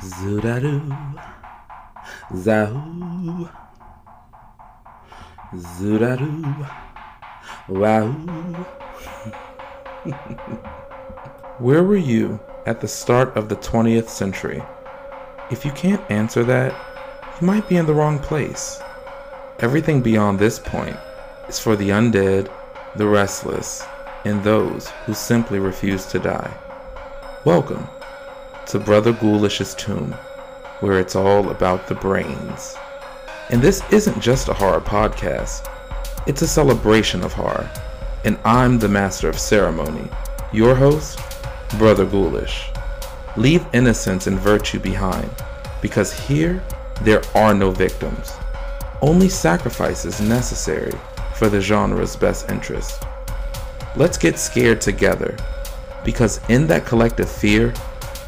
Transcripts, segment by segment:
Zoodadoo. Zahoo. Zoodadoo. Wahoo. Where were you at the start of the 20th century? If you can't answer that, you might be in the wrong place. Everything beyond this point is for the undead, the restless, and those who simply refuse to die. Welcome to Brother Ghoulish's tomb, where it's all about the brains. And this isn't just a horror podcast, it's a celebration of horror. And I'm the master of ceremony, your host, Brother Ghoulish. Leave innocence and virtue behind, because here there are no victims, only sacrifices necessary for the genre's best interest. Let's get scared together, because in that collective fear,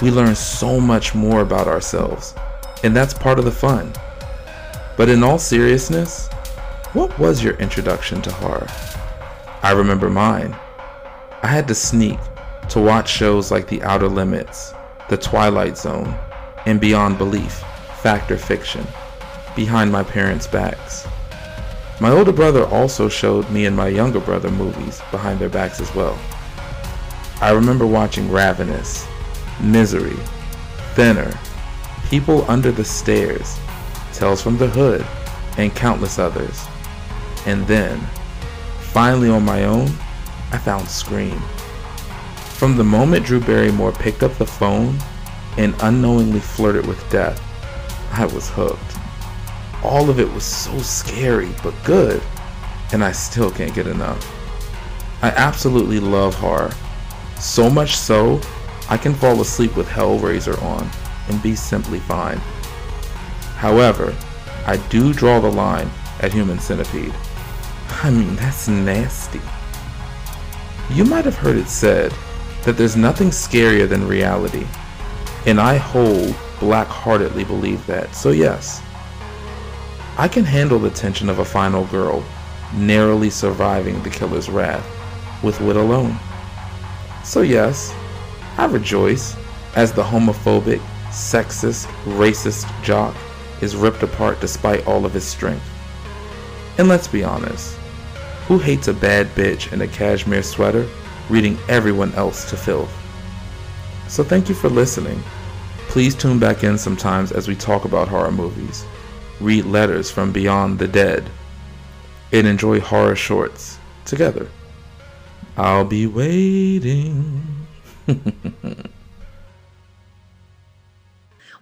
we learn so much more about ourselves, and that's part of the fun. But in all seriousness, what was your introduction to horror? I remember mine. I had to sneak to watch shows like The Outer Limits, The Twilight Zone, and Beyond Belief, Fact or Fiction, behind my parents' backs. My older brother also showed me and my younger brother movies behind their backs as well. I remember watching Ravenous, Misery, Thinner, People Under the Stairs, Tales from the Hood, and countless others. And then, finally on my own, I found Scream. From the moment Drew Barrymore picked up the phone and unknowingly flirted with death, I was hooked. All of it was so scary, but good, and I still can't get enough. I absolutely love horror, so much so I can fall asleep with Hellraiser on and be simply fine. However, I do draw the line at Human Centipede. I mean, that's nasty. You might have heard it said that there's nothing scarier than reality, and I whole black-heartedly believe that, so yes. I can handle the tension of a final girl narrowly surviving the killer's wrath with wit alone. So yes, I rejoice as the homophobic, sexist, racist jock is ripped apart despite all of his strength. And let's be honest, who hates a bad bitch in a cashmere sweater reading everyone else to filth? So thank you for listening. Please tune back in sometimes as we talk about horror movies, read letters from beyond the dead, and enjoy horror shorts together. I'll be waiting.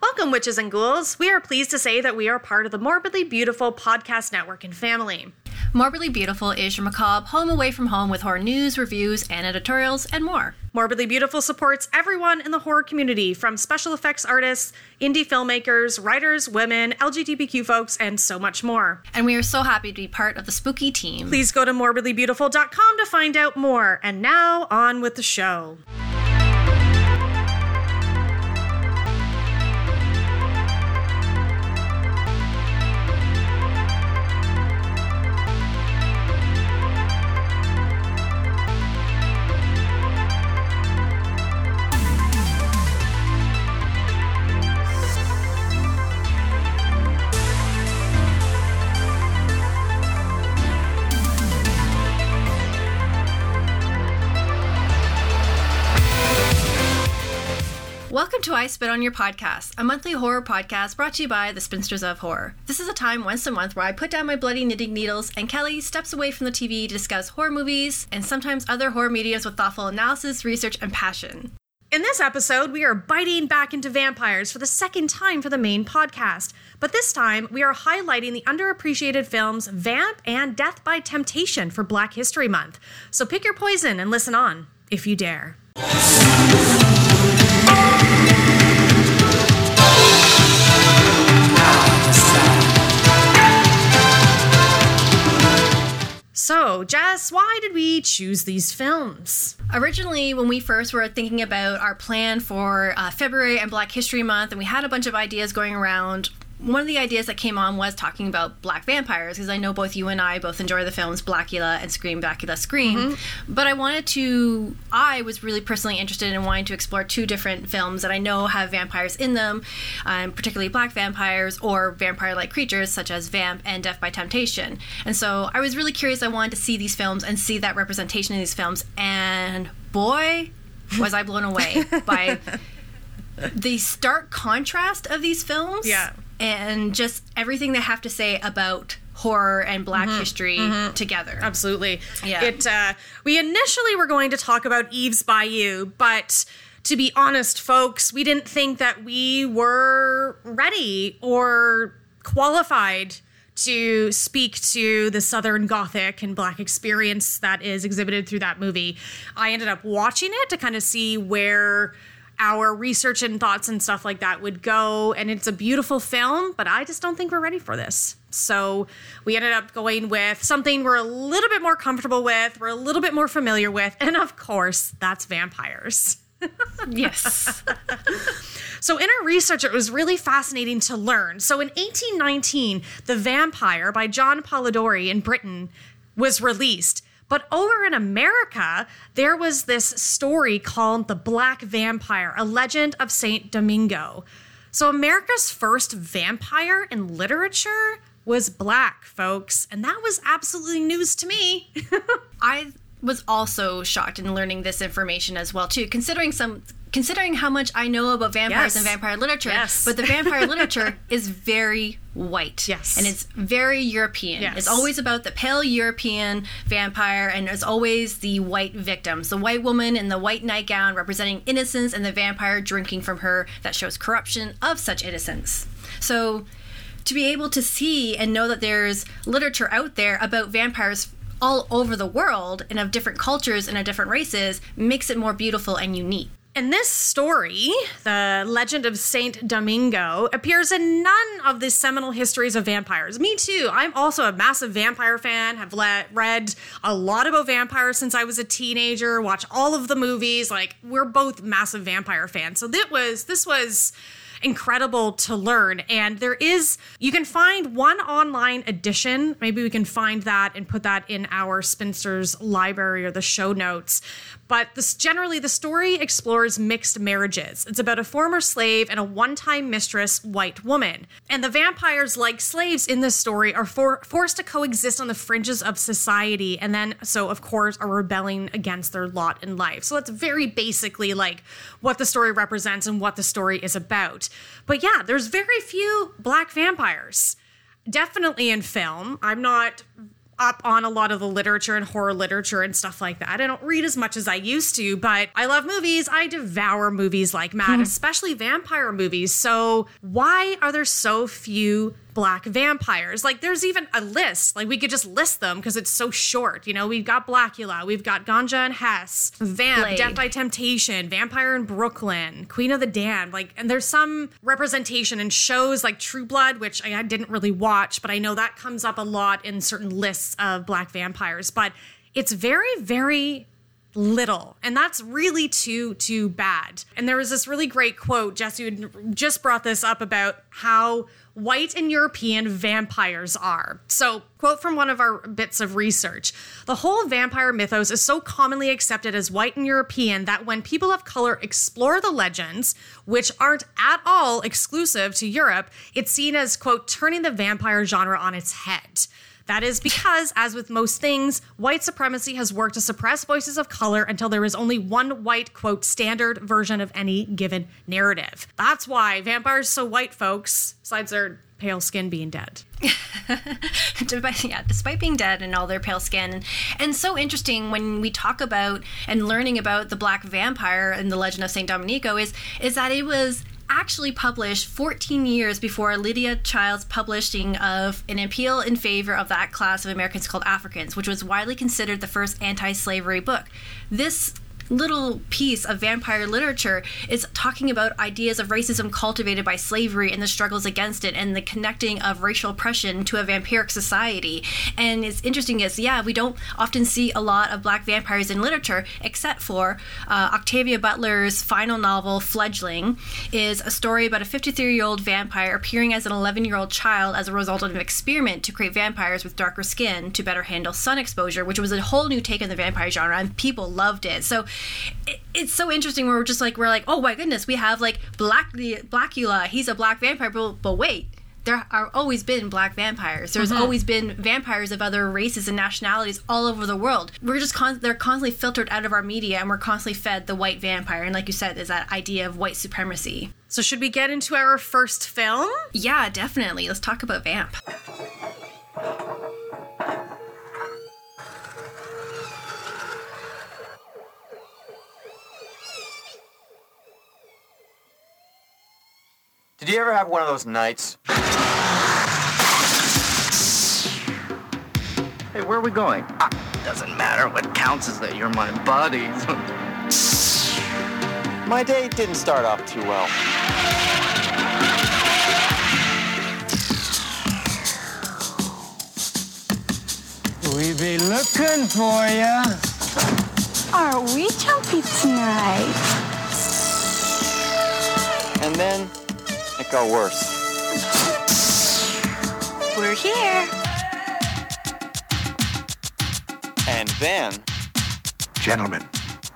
Welcome, witches and ghouls. We are pleased to say that we are part of the Morbidly Beautiful podcast network and family. Morbidly Beautiful is your macabre home away from home with horror news, reviews, and editorials, and more. Morbidly Beautiful supports everyone in the horror community, from special effects artists, indie filmmakers, writers, women, LGBTQ folks, and so much more. And we are so happy to be part of the spooky team. Please go to morbidlybeautiful.com to find out more. And now, on with the show. To I Spit on Your Podcast, a monthly horror podcast brought to you by the Spinsters of Horror. This is a time once a month where I put down my bloody knitting needles and Kelly steps away from the TV to discuss horror movies and sometimes other horror mediums with thoughtful analysis, research, and passion. In this episode, we are biting back into vampires for the second time for the main podcast. But this time, we are highlighting the underappreciated films Vamp and Def by Temptation for Black History Month. So pick your poison and listen on, if you dare. Jess, why did we choose these films? Originally, when we first were thinking about our plan for uh, February and Black History Month, and we had a bunch of ideas going around, one of the ideas that came on was talking about black vampires because I know both you and I both enjoy the films Blackula and Scream Blackula Scream. Mm-hmm. But I wanted to I was really personally interested in wanting to explore two different films that I know have vampires in them, um, particularly black vampires or vampire-like creatures such as Vamp and Def by Temptation. And so I was really curious I wanted to see these films and see that representation in these films and boy was I blown away by the stark contrast of these films. Yeah and just everything they have to say about horror and black mm-hmm, history mm-hmm. together. Absolutely. Yeah. It uh, we initially were going to talk about Eve's Bayou, but to be honest, folks, we didn't think that we were ready or qualified to speak to the Southern Gothic and Black experience that is exhibited through that movie. I ended up watching it to kind of see where our research and thoughts and stuff like that would go. And it's a beautiful film, but I just don't think we're ready for this. So we ended up going with something we're a little bit more comfortable with, we're a little bit more familiar with. And of course, that's vampires. yes. so, in our research, it was really fascinating to learn. So, in 1819, The Vampire by John Polidori in Britain was released. But over in America, there was this story called The Black Vampire, a legend of St. Domingo. So, America's first vampire in literature was black, folks. And that was absolutely news to me. I was also shocked in learning this information as well too considering some considering how much I know about vampires yes. and vampire literature, yes. but the vampire literature is very white. Yes. And it's very European. Yes. It's always about the pale European vampire, and it's always the white victims. The white woman in the white nightgown representing innocence, and the vampire drinking from her that shows corruption of such innocence. So, to be able to see and know that there's literature out there about vampires all over the world and of different cultures and of different races makes it more beautiful and unique. And this story, the legend of Saint Domingo, appears in none of the seminal histories of vampires. Me too. I'm also a massive vampire fan. Have read a lot about vampires since I was a teenager. Watch all of the movies. Like we're both massive vampire fans. So this was this was incredible to learn. And there is, you can find one online edition. Maybe we can find that and put that in our Spinsters library or the show notes. But this generally, the story explores mixed marriages. It's about a former slave and a one time mistress, white woman. And the vampires, like slaves in this story, are for, forced to coexist on the fringes of society. And then, so of course, are rebelling against their lot in life. So that's very basically like what the story represents and what the story is about. But yeah, there's very few black vampires. Definitely in film. I'm not up on a lot of the literature and horror literature and stuff like that. I don't read as much as I used to, but I love movies. I devour movies like mad, hmm. especially vampire movies. So, why are there so few black vampires. Like there's even a list. Like we could just list them because it's so short. You know, we've got Blackula, we've got Ganja and Hess, Vamp, Blade. Def by Temptation, Vampire in Brooklyn, Queen of the Damned. Like, and there's some representation in shows like True Blood, which I didn't really watch, but I know that comes up a lot in certain lists of black vampires. But it's very, very little and that's really too too bad and there was this really great quote jesse just brought this up about how white and European vampires are. So, quote from one of our bits of research The whole vampire mythos is so commonly accepted as white and European that when people of color explore the legends, which aren't at all exclusive to Europe, it's seen as, quote, turning the vampire genre on its head. That is because, as with most things, white supremacy has worked to suppress voices of color until there is only one white, quote, standard version of any given narrative. That's why vampires so white, folks, besides their pale skin being dead. yeah, despite being dead and all their pale skin. And, so interesting when we talk about and learning about the black vampire and the legend of St. Domenico is, is that it was actually published 14 years before Lydia Child's publishing of an appeal in favor of that class of Americans called Africans, which was widely considered the first anti slavery book. This little piece of vampire literature is talking about ideas of racism cultivated by slavery and the struggles against it and the connecting of racial oppression to a vampiric society. And it's interesting is, yeah, we don't often see a lot of black vampires in literature, except for uh, Octavia Butler's final novel, Fledgling, is a story about a 53 year old vampire appearing as an 11 year old child as a result of an experiment to create vampires with darker skin to better handle sun exposure, which was a whole new take on the vampire genre, and people loved it. So it, it's so interesting. Where we're just like we're like, oh my goodness, we have like Black Blackula. He's a black vampire, but, but wait. There are always been black vampires. There's Mm-hmm. always been vampires of other races and nationalities all over the world. We're just con- they're constantly filtered out of our media, and we're constantly fed the white vampire. And like you said, there's that idea of white supremacy. So, should we get into our first film? Yeah, definitely. Let's talk about vamp. Did you ever have one of those nights? Hey, where are we going? Ah, doesn't matter. What counts is that you're my buddy. my day didn't start off too well. We be looking for ya. Are we jumpy tonight? And then it got worse. We're here. And then Gentlemen,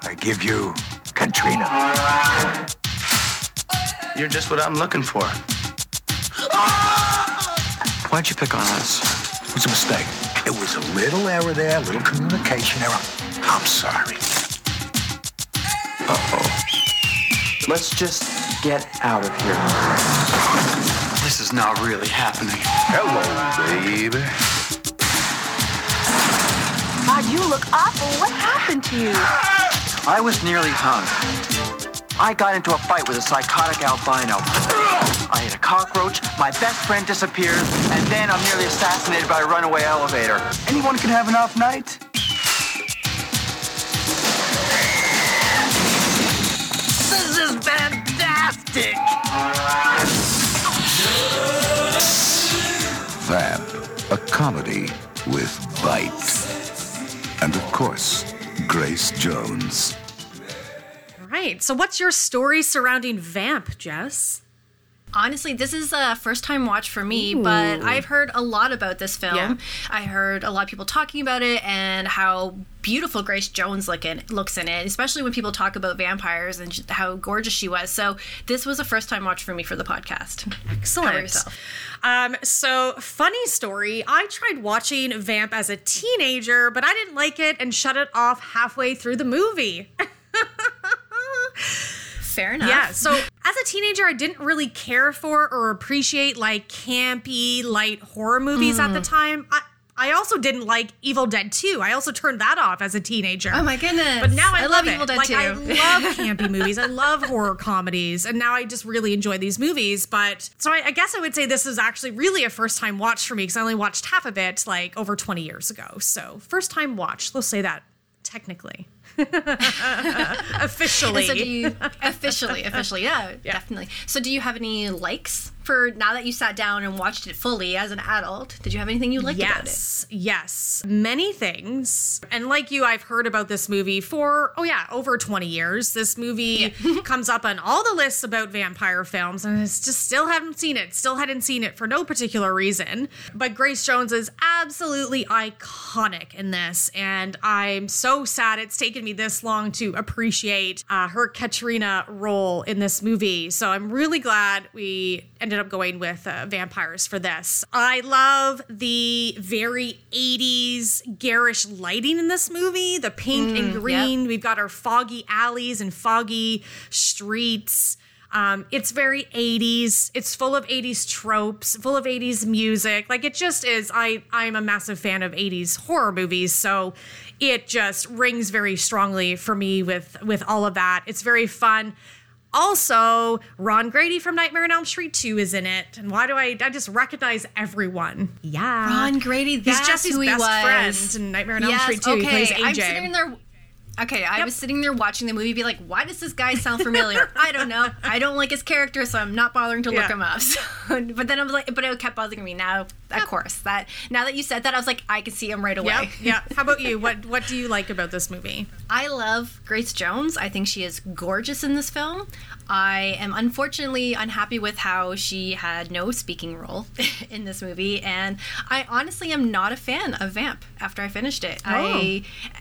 I give you Katrina. You're just what I'm looking for. Why'd you pick on us? It was a mistake. It was a little error there, a little communication error. I'm sorry. Uh-oh. Let's just get out of here. This is not really happening. Hello, baby. God, you look awful. What happened to you? I was nearly hung. I got into a fight with a psychotic albino. I hit a cockroach, my best friend disappears, and then I'm nearly assassinated by a runaway elevator. Anyone can have an off night. A comedy with bite. And of course, Grace Jones. All right. So, what's your story surrounding Vamp, Jess? Honestly, this is a first time watch for me, but I've heard a lot about this film. Yeah. I heard a lot of people talking about it and how beautiful Grace Jones look in, looks in it, especially when people talk about vampires and how gorgeous she was. So, this was a first time watch for me for the podcast. Excellent. Um, so funny story. I tried watching Vamp as a teenager, but I didn't like it and shut it off halfway through the movie. Fair enough. Yeah. So as a teenager, I didn't really care for or appreciate like campy, light horror movies at Mm. the time. I, I also didn't like Evil Dead 2. I also turned that off as a teenager. Oh my goodness. But now I, I love, love it. Evil Dead like, 2. I love campy movies. I love horror comedies, and now I just really enjoy these movies. But so I, I guess I would say this is actually really a first time watch for me because I only watched half of it like over 20 years ago. So first time watch. Let's say that technically, officially. So do you officially, officially, yeah, definitely. So do you have any likes for now that you sat down and watched it fully as an adult? Did you have anything you liked about it? yes, yes, many things. And like you, I've heard about this movie for oh yeah, over twenty years. This movie comes up on all the lists about vampire films, and I just still haven't seen it. Still hadn't seen it for no particular reason. But Grace Jones is absolutely iconic in this, and I'm so sad it's taken me this long to appreciate uh, her Katrina role in this movie. So I'm really glad we ended up going with uh, vampires for this. I love the very 80s garish lighting in this movie, the pink and green. We've got our foggy alleys and foggy streets. Um, it's very 80s. It's full of 80s tropes, full of 80s music. Like it just is. I I'm a massive fan of 80s horror movies, so it just rings very strongly for me with with all of that. It's very fun. Also, Ron Grady from Nightmare on Elm Street 2 is in it. And why do I I just recognize everyone? Yeah. Ron Grady, He's that's Jesse's who he best was. friend in Nightmare on Elm Street 2. He plays AJ. I'm sitting there. Okay, I was sitting there watching the movie, be like, why does this guy sound familiar? I don't know. I don't like his character, so I'm not bothering to look Yeah. him up. So, but then I was like, but it kept bothering me. Now, of course, that now that you said that, I was like, I can see him right away. Yep. Yeah. How about you? What What do you like about this movie? I love Grace Jones. I think she is gorgeous in this film. I am unfortunately unhappy with how she had no speaking role in this movie, and I honestly am not a fan of Vamp after I finished it. I oh.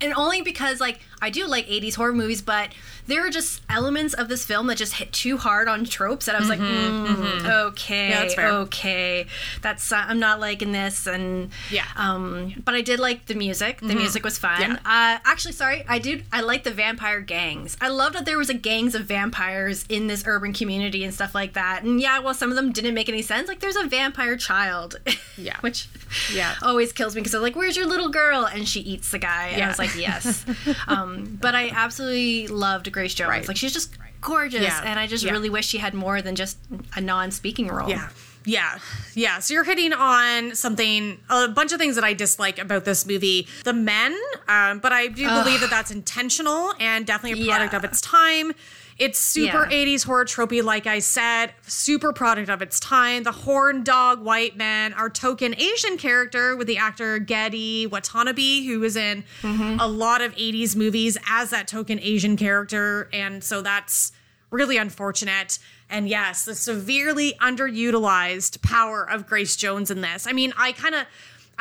And only because like I do like 80s horror movies, but there are just elements of this film that just hit too hard on tropes that I was like, mm, okay, Yeah, that's fair. okay, that's uh, I'm not liking this, and Yeah. um, but I did like the music. The music was fun. Yeah. Uh, actually, sorry, I did. I like the vampire gangs. I love that there was a gangs of vampires in this urban community and stuff like that. And yeah, well, some of them didn't make any sense. Like there's a vampire child, Yeah. which Yeah. always kills me because I'm like, "Where's your little girl?" and she eats the guy. And I was like, "Yes." um, Um, but I absolutely loved Grace Jones. Right. Like she's just gorgeous, Yeah. and I just Yeah. really wish she had more than just a non-speaking role. Yeah. Yeah. Yeah. So you're hitting on something, a bunch of things that I dislike about this movie. The men, um, but I do believe that that's intentional and definitely a product Yeah. of its time. It's super Yeah. 80s horror tropey, like I said, super product of its time. The horn dog white man, our token Asian character with the actor Gedde Watanabe, who was in a lot of 80s movies as that token Asian character. And so that's really unfortunate. And yes, the severely underutilized power of Grace Jones in this. I mean, I kind of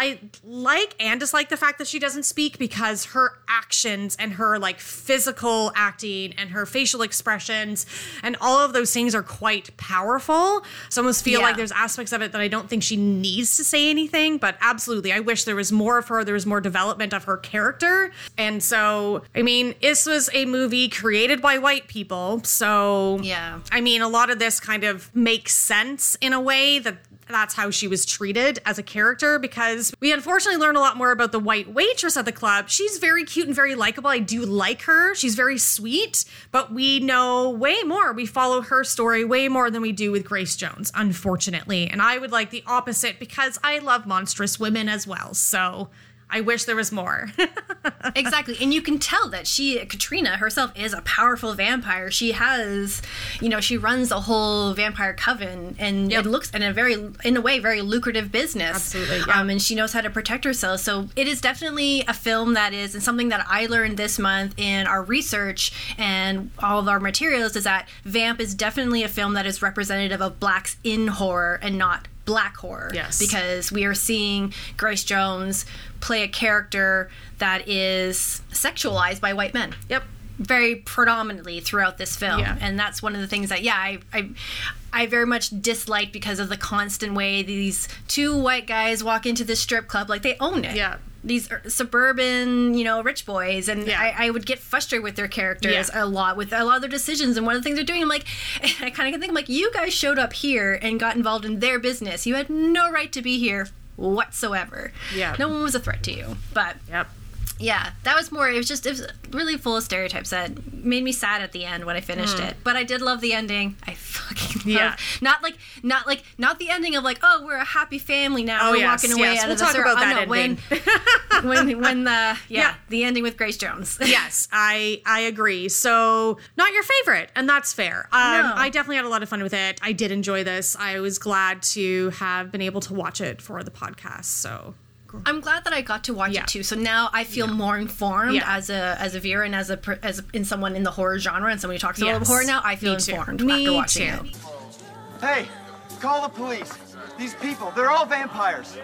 I like and dislike the fact that she doesn't speak because her actions and her like physical acting and her facial expressions and all of those things are quite powerful. So I almost feel Yeah. like there's aspects of it that I don't think she needs to say anything, but absolutely, I wish there was more of her. There was more development of her character. And so, I mean, this was a movie created by white people. So, Yeah. I mean, a lot of this kind of makes sense in a way that that's how she was treated as a character because we unfortunately learn a lot more about the white waitress at the club. She's very cute and very likable. I do like her. She's very sweet, but we know way more. We follow her story way more than we do with Grace Jones, unfortunately. And I would like the opposite because I love monstrous women as well. So I wish there was more. exactly and you can tell that she katrina herself is a powerful vampire she has you know she runs a whole vampire coven and Yep. it looks in a very in a way very lucrative business Absolutely, yeah. um, and she knows how to protect herself so it is definitely a film that is and something that i learned this month in our research and all of our materials is that vamp is definitely a film that is representative of blacks in horror and not black horror Yes. because we are seeing Grace Jones play a character that is sexualized by white men. yep. Very predominantly throughout this film. Yeah. And that's one of the things that, yeah, I, I I very much dislike because of the constant way these two white guys walk into this strip club like they own it. Yeah. These suburban, you know, rich boys, and Yeah. I, I would get frustrated with their characters Yeah. a lot, with a lot of their decisions, and one of the things they're doing. I'm like, I kind of think, I'm like, you guys showed up here and got involved in their business. You had no right to be here whatsoever. Yeah. no one was a threat to you. But Yep. yeah, that was more. It was just it was really full of stereotypes that made me sad at the end when I finished hmm. it. But I did love the ending. I Yeah. Not like not like not the ending of like oh we're a happy family now Oh, we're yes, walking away yes. out We'll of this. talk Or- about oh, that no, when, when when the yeah, Yeah. the ending with Grace Jones. yes, I I agree. So not your favorite, and that's fair. Um, No. I definitely had a lot of fun with it. I did enjoy this. I was glad to have been able to watch it for the podcast. So I'm glad that I got to watch Yeah. it too. So now I feel more informed Yeah. as a as a viewer and as a as in someone in the horror genre and somebody who talks about Yes. horror now. I feel Me too. informed Me after watching too. it. Hey, call the police. These people, they're all vampires.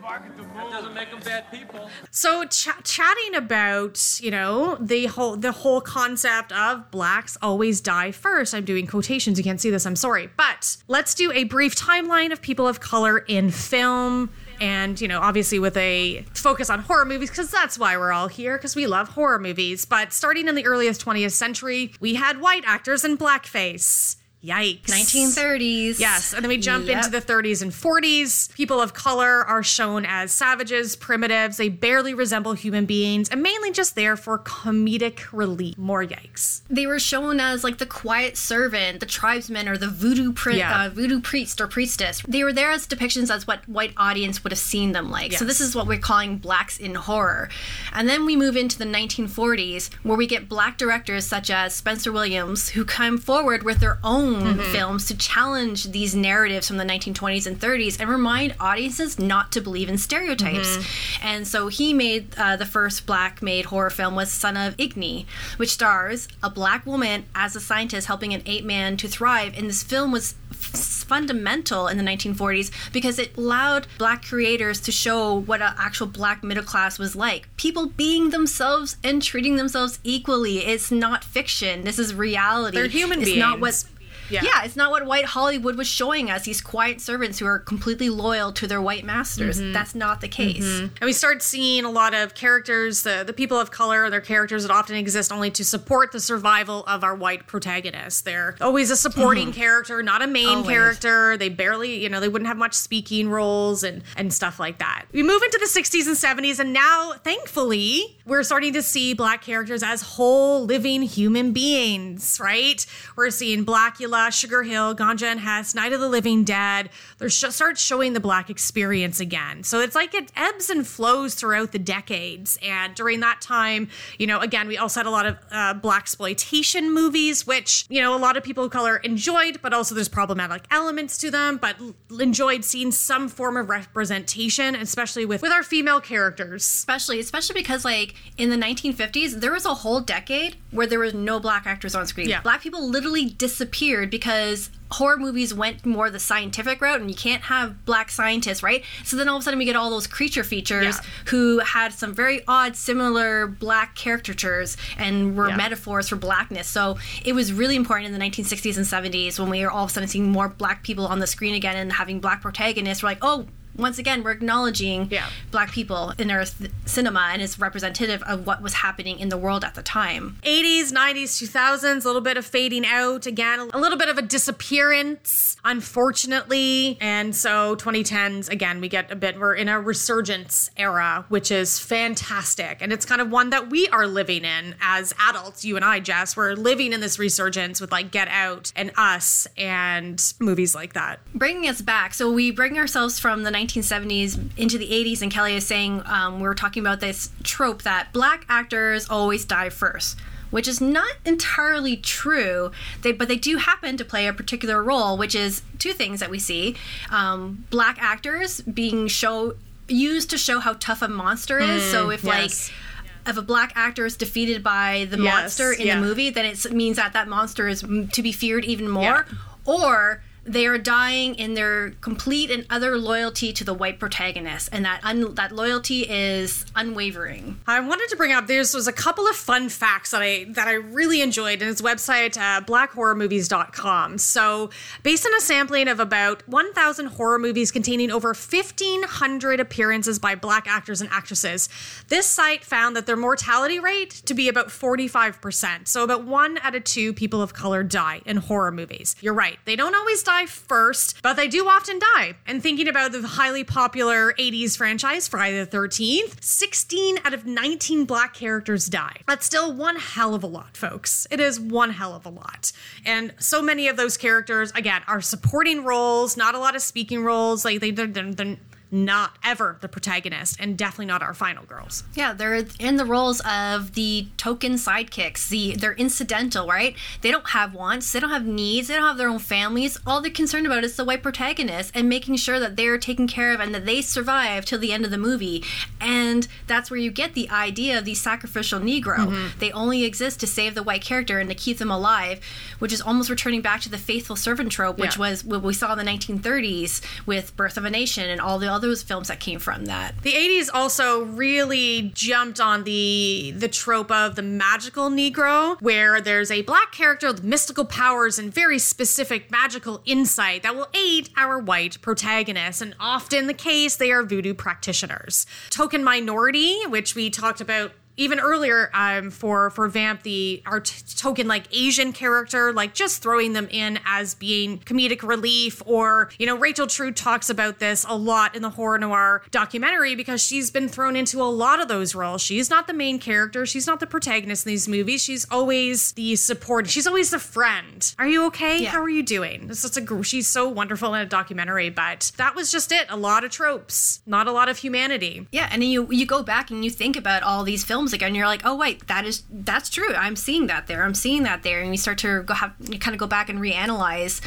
That doesn't make them bad people. so ch- chatting about you know the whole the whole concept of blacks always die first. I'm doing quotations. You can't see this. I'm sorry, but let's do a brief timeline of people of color in film. And, you know, obviously with a focus on horror movies, because that's why we're all here, because we love horror movies. But starting in the earliest 20th century, we had white actors in blackface. Yikes. 1930s. Yes, and then we jump Yep. into the 30s and 40s. People of color are shown as savages, primitives. They barely resemble human beings and mainly just there for comedic relief. More yikes. they were shown as like the quiet servant, the tribesman, or the voodoo pri- Yeah. uh, voodoo priest or priestess. They were there as depictions as what white audience would have seen them like. So this is what we're calling blacks in horror. And then we move into the 1940s, where we get black directors such as Spencer Williams, who come forward with their own films to challenge these narratives from the 1920s and 30s and remind audiences not to believe in stereotypes. And so he made uh, the first black made horror film was Son of Ingagi, which stars a black woman as a scientist helping an ape man to thrive. And this film was fundamental in the 1940s because it allowed black creators to show what an actual black middle class was like. People being themselves and treating themselves equally. It's not fiction. This is reality. They're human it's not what beings. Yeah. Yeah. it's not what white Hollywood was showing us. These quiet servants who are completely loyal to their white masters. Mm-hmm. That's not the case. And we start seeing a lot of characters, the, the people of color, they're characters that often exist only to support the survival of our white protagonists. They're always a supporting character, not a main Always. character. They barely, you know, they wouldn't have much speaking roles and, and stuff like that. We move into the 60s and 70s, and now, thankfully, we're starting to see black characters as whole living human beings, right? We're seeing Blackula, Sugar Hill, Ganja and Hess, Night of the Living Dead. They're sh- start showing the black experience again. So it's like it ebbs and flows throughout the decades. And during that time, you know, again, we also had a lot of uh, black exploitation movies, which you know a lot of people of color enjoyed, but also there's problematic elements to them. But l- enjoyed seeing some form of representation, especially with with our female characters. Especially, especially because like in the 1950s, there was a whole decade where there was no black actors on screen. Yeah. Black people literally disappeared because horror movies went more the scientific route, and you can't have black scientists, right? So then all of a sudden we get all those creature features Yeah. who had some very odd, similar black caricatures and were Yeah. metaphors for blackness. So it was really important in the 1960s and 70s when we were all of a sudden seeing more black people on the screen again and having black protagonists. We're like, oh. Once again, we're acknowledging Yeah. black people in our th- cinema and it's representative of what was happening in the world at the time. 80s, 90s, 2000s, a little bit of fading out again, a little bit of a disappearance, unfortunately. And so 2010s, again, we get a bit, we're in a resurgence era, which is fantastic. And it's kind of one that we are living in as adults, you and I, Jess. We're living in this resurgence with like Get Out and Us and movies like that. Bringing us back, so we bring ourselves from the 1970s into the 80s, and Kelly is saying um, we were talking about this trope that black actors always die first. Which is not entirely true, they, but they do happen to play a particular role, which is two things that we see: um, black actors being show used to show how tough a monster is. so if Mm, yes. like if a black actor is defeated by the Yes, monster in yeah. the movie, then it means that that monster is mm, to be feared even more. Yeah. Or they are dying in their complete and utter loyalty to the white protagonist, and that un- that loyalty is unwavering. I wanted to bring up there's was a couple of fun facts that I that I really enjoyed in his website uh, blackhorrormovies.com. So, based on a sampling of about 1,000 horror movies containing over 1,500 appearances by black actors and actresses, this site found that their mortality rate to be about 45%. So, about one out of two people of color die in horror movies. You're right; they don't always die first, but they do often die. And thinking about the highly popular 80s franchise Friday the 13th, 16 out of 19 black characters die. That's still one hell of a lot, folks. It is one hell of a lot. And so many of those characters, again, are supporting roles, not a lot of speaking roles. Like they, they're, they're, they're not ever the protagonist, and definitely not our final girls. Yeah, they're in the roles of the token sidekicks. The they're incidental, right? They don't have wants, they don't have needs, they don't have their own families. All they're concerned about is the white protagonist and making sure that they're taken care of and that they survive till the end of the movie. And that's where you get the idea of the sacrificial Negro. Mm-hmm. They only exist to save the white character and to keep them alive, which is almost returning back to the faithful servant trope, which Yeah. was what we saw in the 1930s with Birth of a Nation and all the other films that came from that. The 80s also really jumped on the the trope of the magical negro where there's a black character with mystical powers and very specific magical insight that will aid our white protagonists and often the case they are voodoo practitioners. Token minority, which we talked about even earlier um, for for Vamp, the our t- token like Asian character, like just throwing them in as being comedic relief, or you know, Rachel True talks about this a lot in the horror Noire documentary because she's been thrown into a lot of those roles. She's not the main character, she's not the protagonist in these movies. She's always the support. She's always the friend. Are you okay? Yeah. How are you doing? It's just a she's so wonderful in a documentary, but that was just it. A lot of tropes, not a lot of humanity. Yeah, and then you you go back and you think about all these films again. You're like, oh wait, that is that's true. I'm seeing that there. I'm seeing that there, and you start to go have you kind of go back and reanalyze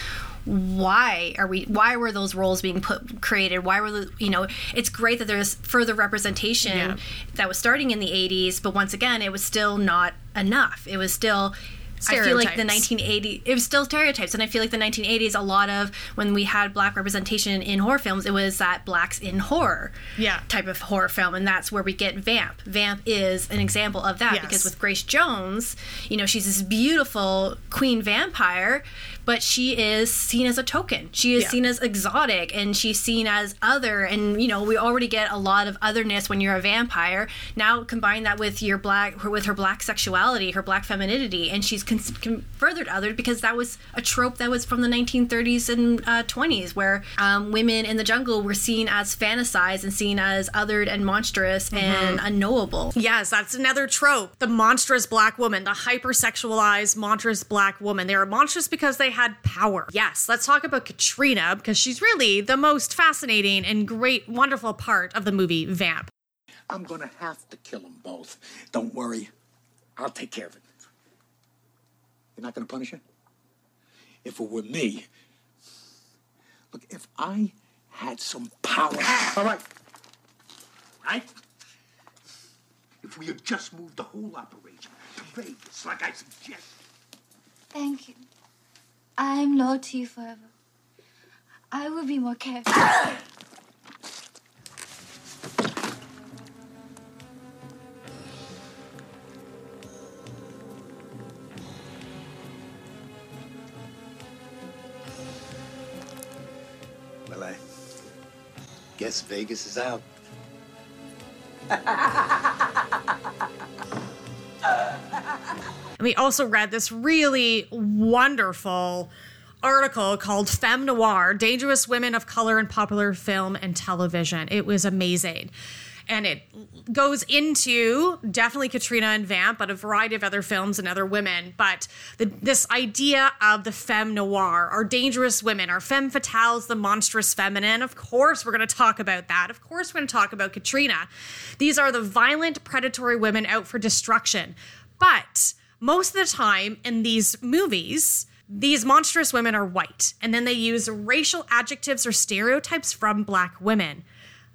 why are we why were those roles being put created why were the you know it's great that there's further representation Yeah. that was starting in the 80s but once again it was still not enough it was still I feel like the 1980s, it was still stereotypes. And I feel like the 1980s, a lot of when we had black representation in horror films, it was that blacks in horror Yeah. type of horror film. And that's where we get Vamp. Vamp is an example of that Yes. because with Grace Jones, you know, she's this beautiful queen vampire, but she is seen as a token. She is Yeah. seen as exotic and she's seen as other. And, you know, we already get a lot of otherness when you're a vampire. Now combine that with your black, with her black sexuality, her black femininity, and she's con- con- furthered othered because that was a trope that was from the 1930s and uh, 20s where um, women in the jungle were seen as fantasized and seen as othered and monstrous and unknowable. Yes, that's another trope. The monstrous black woman, the hypersexualized monstrous black woman. They are monstrous because they had power. Yes, let's talk about Katrina because she's really the most fascinating and great, wonderful part of the movie Vamp. I'm gonna have to kill them both. Don't worry. I'll take care of it. You're not gonna punish her? If it were me. Look, if I had some power. All right. Right? If we had just moved the whole operation to Vegas, like I suggest. Thank you. I'm loyal to you forever. I will be more careful. Well, I guess Vegas is out. And we also read this really wonderful article called Femme Noir Dangerous Women of Color in Popular Film and Television. It was amazing. And it goes into definitely Katrina and Vamp, but a variety of other films and other women. But the, this idea of the femme noir, our dangerous women, our femme fatales, the monstrous feminine. Of course, we're going to talk about that. Of course, we're going to talk about Katrina. These are the violent, predatory women out for destruction. But most of the time in these movies, these monstrous women are white, and then they use racial adjectives or stereotypes from black women.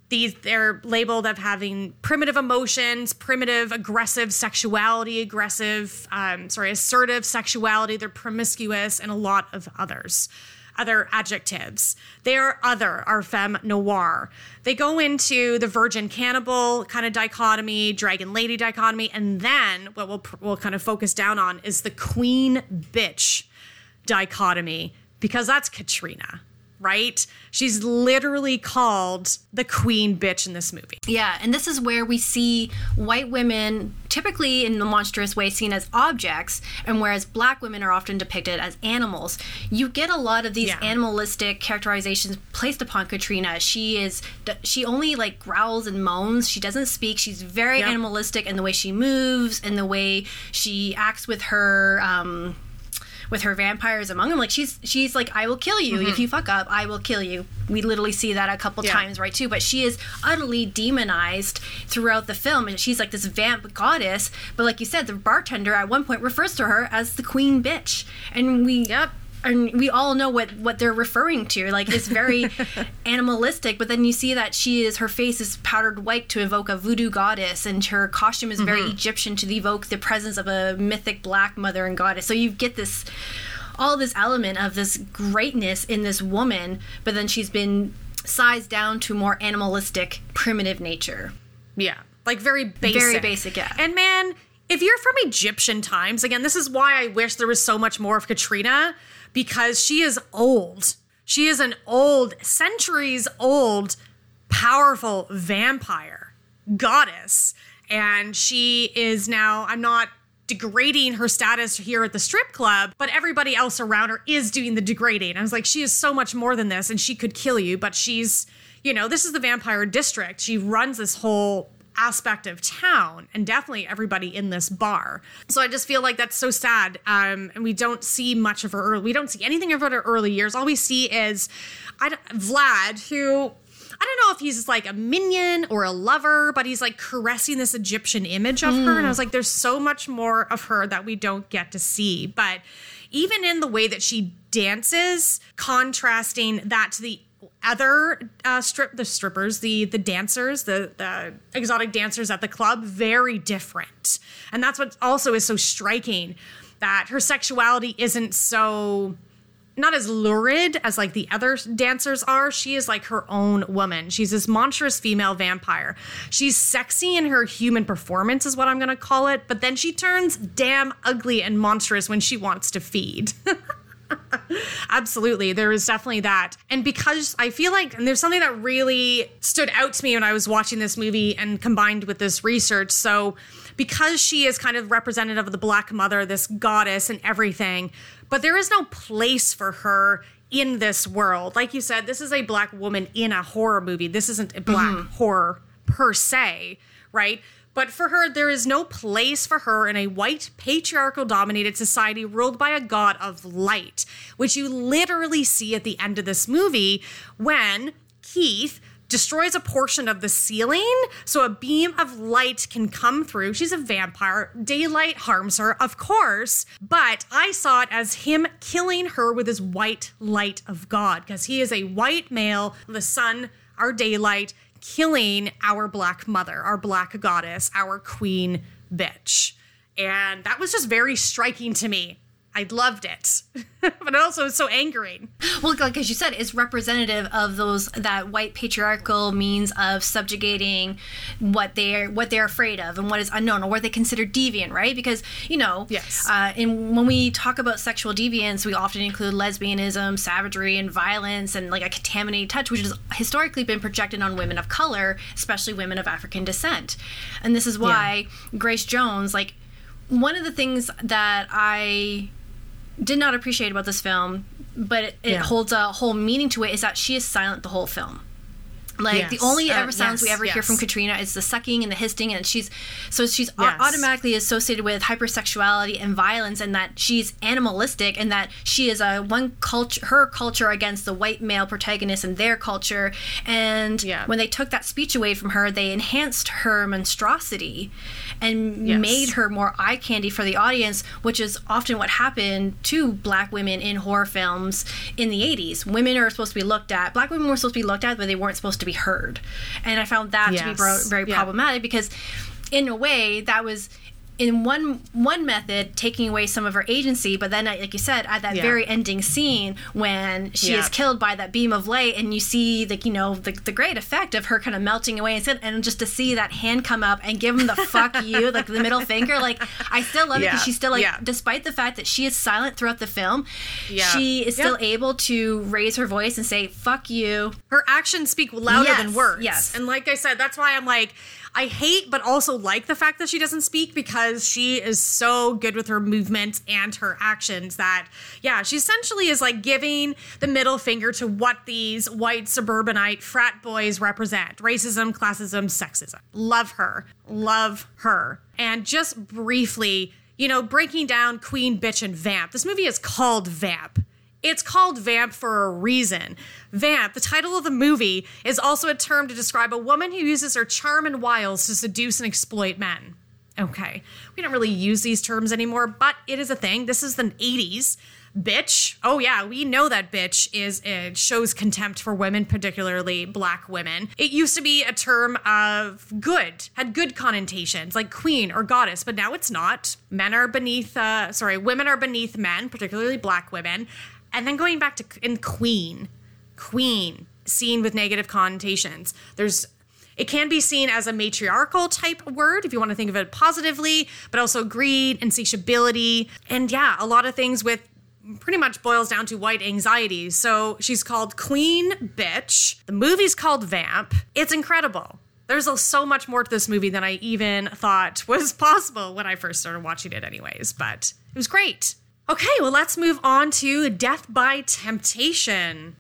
These they're labeled of having primitive emotions, primitive aggressive sexuality, aggressive, um, sorry, assertive sexuality. They're promiscuous, and a lot of others other adjectives. They are other, are femme noir. They go into the virgin cannibal kind of dichotomy, dragon lady dichotomy, and then what we'll, we'll kind of focus down on is the queen bitch dichotomy, because that's Katrina, right? She's literally called the queen bitch in this movie. Yeah, and this is where we see white women typically in the monstrous way seen as objects, and whereas black women are often depicted as animals. You get a lot of these Yeah. animalistic characterizations placed upon Katrina. She is she only like growls and moans. She doesn't speak. She's very Yep. animalistic in the way she moves and the way she acts with her um with her vampires among them. Like she's she's like i will kill you. If mm-hmm. you fuck up i will kill you. We literally see that a couple Yeah. times right too. But she is utterly demonized throughout the film. And she's like this vamp goddess. But like you said the bartender at one point refers to her as the queen bitch. And we Yep. And we all know what what they're referring to like it's very animalistic but then you see that she is her face is powdered white to evoke a voodoo goddess and her costume is very mm-hmm. egyptian to evoke the presence of a mythic black mother and goddess so you get this all this element of this greatness in this woman but then she's been sized down to more animalistic primitive nature Yeah. Like very basic. Very basic, yeah. And man, if you're from Egyptian times, again, this is why I wish there was so much more of Katrina because she is old. She is an old, centuries old, powerful vampire goddess. and she is now, I'm not degrading her status here at the strip club, but everybody else around her is doing the degrading. I was like, she is so much more than this and she could kill you, but she's, you know, this is the vampire district. She runs this whole aspect of town and definitely everybody in this bar. So I just feel like that's so sad. Um, and we don't see much of her early, we don't see anything of her early years. All we see is I Vlad, who I don't know if he's like a minion or a lover, but he's like caressing this Egyptian image of her. And I was like, there's so much more of her that we don't get to see. But even in the way that she dances, contrasting that to the other uh, strip the strippers the the dancers the the exotic dancers at the club very different and that's what also is so striking that her sexuality isn't so not as lurid as like the other dancers are. She is like her own woman. She's this monstrous female vampire. She's sexy in her human performance, is what I'm to call it. But then she turns damn ugly and monstrous when she wants to feed. Absolutely. There is definitely that. And because I feel like, and there's something that really stood out to me when I was watching this movie and combined with this research. So, because she is kind of representative of the Black Mother, this goddess and everything, but there is no place for her in this world. Like you said, this is a Black woman in a horror movie. This isn't a Black Mhm. horror per se, right? But for her, there is no place for her in a white, patriarchal dominated society ruled by a god of light, which you literally see at the end of this movie when Keith destroys a portion of the ceiling so a beam of light can come through. She's a vampire. Daylight harms her, of course, but I saw it as him killing her with his white light of God because he is a white male, the sun, our daylight, killing our black mother, our black goddess, our queen bitch. And that was just very striking to me. I loved it, but it also was so angering. Well, like as you said, it's representative of those that white patriarchal means of subjugating what they're what they're afraid of and what is unknown or what they consider deviant, right? Because you know, yes, uh, and when we talk about sexual deviance, we often include lesbianism, savagery, and violence, and like a contaminated touch, which has historically been projected on women of color, especially women of African descent. And this is why Grace Jones, like one of the things that I did not appreciate about this film, but it, it Yeah. holds a whole meaning to it, is that she is silent the whole film. Like the Yes. only Uh, ever sounds we yes, ever hear from Katrina is the sucking and the hissing, and she's so she's Yes. automatically associated with hypersexuality and violence, and that she's animalistic, and that she is a one culture, her culture against the white male protagonist and their culture. And when they took that speech away from her, they enhanced her monstrosity and Yes. made her more eye candy for the audience, which is often what happened to black women in horror films in the 80s. Women are supposed to be looked at, black women were supposed to be looked at, but they weren't supposed to be heard. And I found that to be bro- very Yeah. problematic because, in a way, that was. In one one method, taking away some of her agency, but then, like you said, at that Yeah. very ending scene when she Yeah. is killed by that beam of light, and you see like you know the, the great effect of her kind of melting away, and, and just to see that hand come up and give him the fuck you, like the middle finger, like I still love it because she's still like, Yeah. despite the fact that she is silent throughout the film, Yeah. she is Yeah. still able to raise her voice and say "fuck you." Her actions speak louder Yes, than words. yes. And like I said, that's why I'm like, I hate but also like the fact that she doesn't speak because she is so good with her movements and her actions that, yeah, she essentially is like giving the middle finger to what these white suburbanite frat boys represent racism, classism, sexism. Love her. Love her. And just briefly, you know, breaking down Queen, Bitch, and Vamp. This movie is called Vamp. It's called Vamp for a reason. Vamp, the title of the movie, is also a term to describe a woman who uses her charm and wiles to seduce and exploit men. Okay, we don't really use these terms anymore, but it is a thing. This is the 80s. Bitch. Oh yeah, we know that bitch is it shows contempt for women, particularly black women. It used to be a term of good, had good connotations, like queen or goddess, but now it's not. Men are beneath uh sorry, women are beneath men, particularly black women. And then going back to in queen, queen, seen with negative connotations. There's it can be seen as a matriarchal type word if you want to think of it positively, but also greed, insatiability, and yeah, a lot of things with pretty much boils down to white anxiety. So she's called Queen Bitch. The movie's called Vamp. It's incredible. There's so much more to this movie than I even thought was possible when I first started watching it, anyways. But it was great. Okay, well, let's move on to Def by Temptation.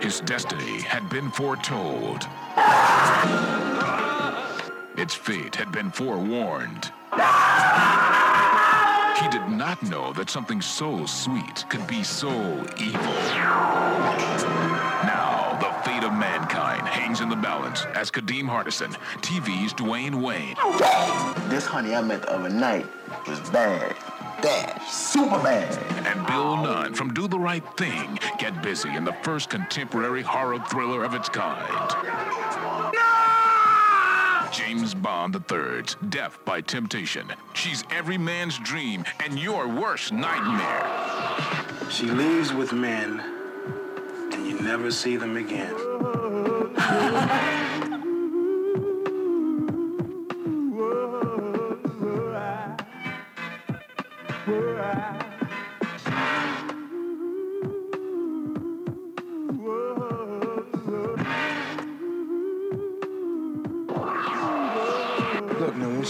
His destiny had been foretold. Its fate had been forewarned. He did not know that something so sweet could be so evil. Now, the fate of mankind hangs in the balance as Kadeem Hardison, TV's Dwayne Wayne, This honey I met the other night was bad. Bad. Super bad. and Bill Nunn from Do the Right Thing get busy in the first contemporary horror thriller of its kind. James Bond III's Def by Temptation. She's every man's dream and your worst nightmare. She leaves with men, and you never see them again.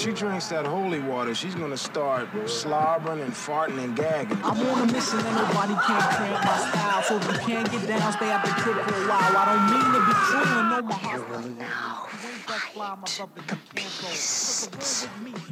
she drinks that holy water, she's gonna start slobbering and farting and gagging. I'm on a mission and nobody can cramp my style. So if you can't get down, stay out the crib for a while. I don't mean to be cruel and know my heart.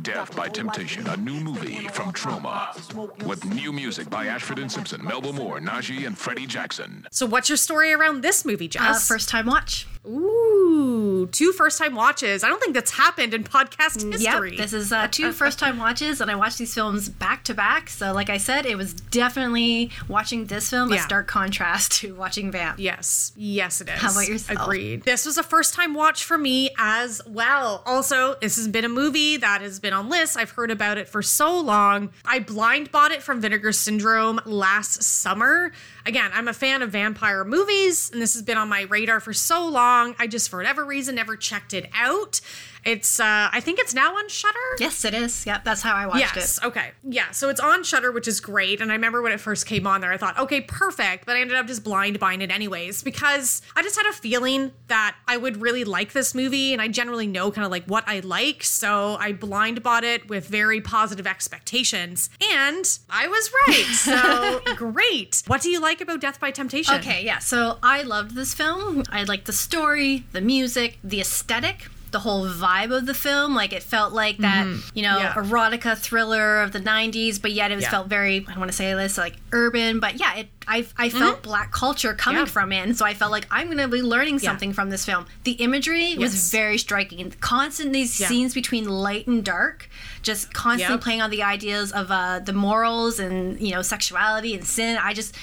Def by Temptation, a new movie from Troma. With new music by Ashford and Simpson, Melba Moore, Najee, and Freddie Jackson. So, what's your story around this movie, Uh, first time watch. Ooh, two first time watches. I don't think that's happened in podcast history. Yep, this is uh, two first time watches, and I watched these films back to back. So, like I said, it was definitely watching this film a stark contrast to watching Vamp. Yes, yes, it is. How about yourself? Agreed. This was a first time watch for me as well. Also, this has been a movie that has been on lists. I've heard about it for so long. I blind bought it from Vinegar Syndrome last summer. Again, I'm a fan of vampire movies, and this has been on my radar for so long. I just, for whatever reason, never checked it out. It's, uh, I think it's now on Shudder. Yes, it is. Yep, that's how I watched yes, it. okay. Yeah, so it's on Shudder, which is great. And I remember when it first came on there, I thought, okay, perfect. But I ended up just blind buying it anyways because I just had a feeling that I would really like this movie. And I generally know kind of like what I like. So I blind bought it with very positive expectations. And I was right. So great. What do you like about Def by Temptation? Okay, yeah. So I loved this film. I liked the story, the music, the aesthetic. The whole vibe of the film, like it felt like that, Mhm. you know, Yeah. erotica thriller of the '90s, but yet it was Yeah. felt very, I don't want to say this, like urban, but yeah, it, I, I felt black culture coming Mm-hmm. Yeah. from it, and so I felt like I'm going to be learning something from this film. The imagery was very striking. Constant these scenes between light and dark, just constantly playing on the ideas of uh, the morals and you know sexuality and sin. I just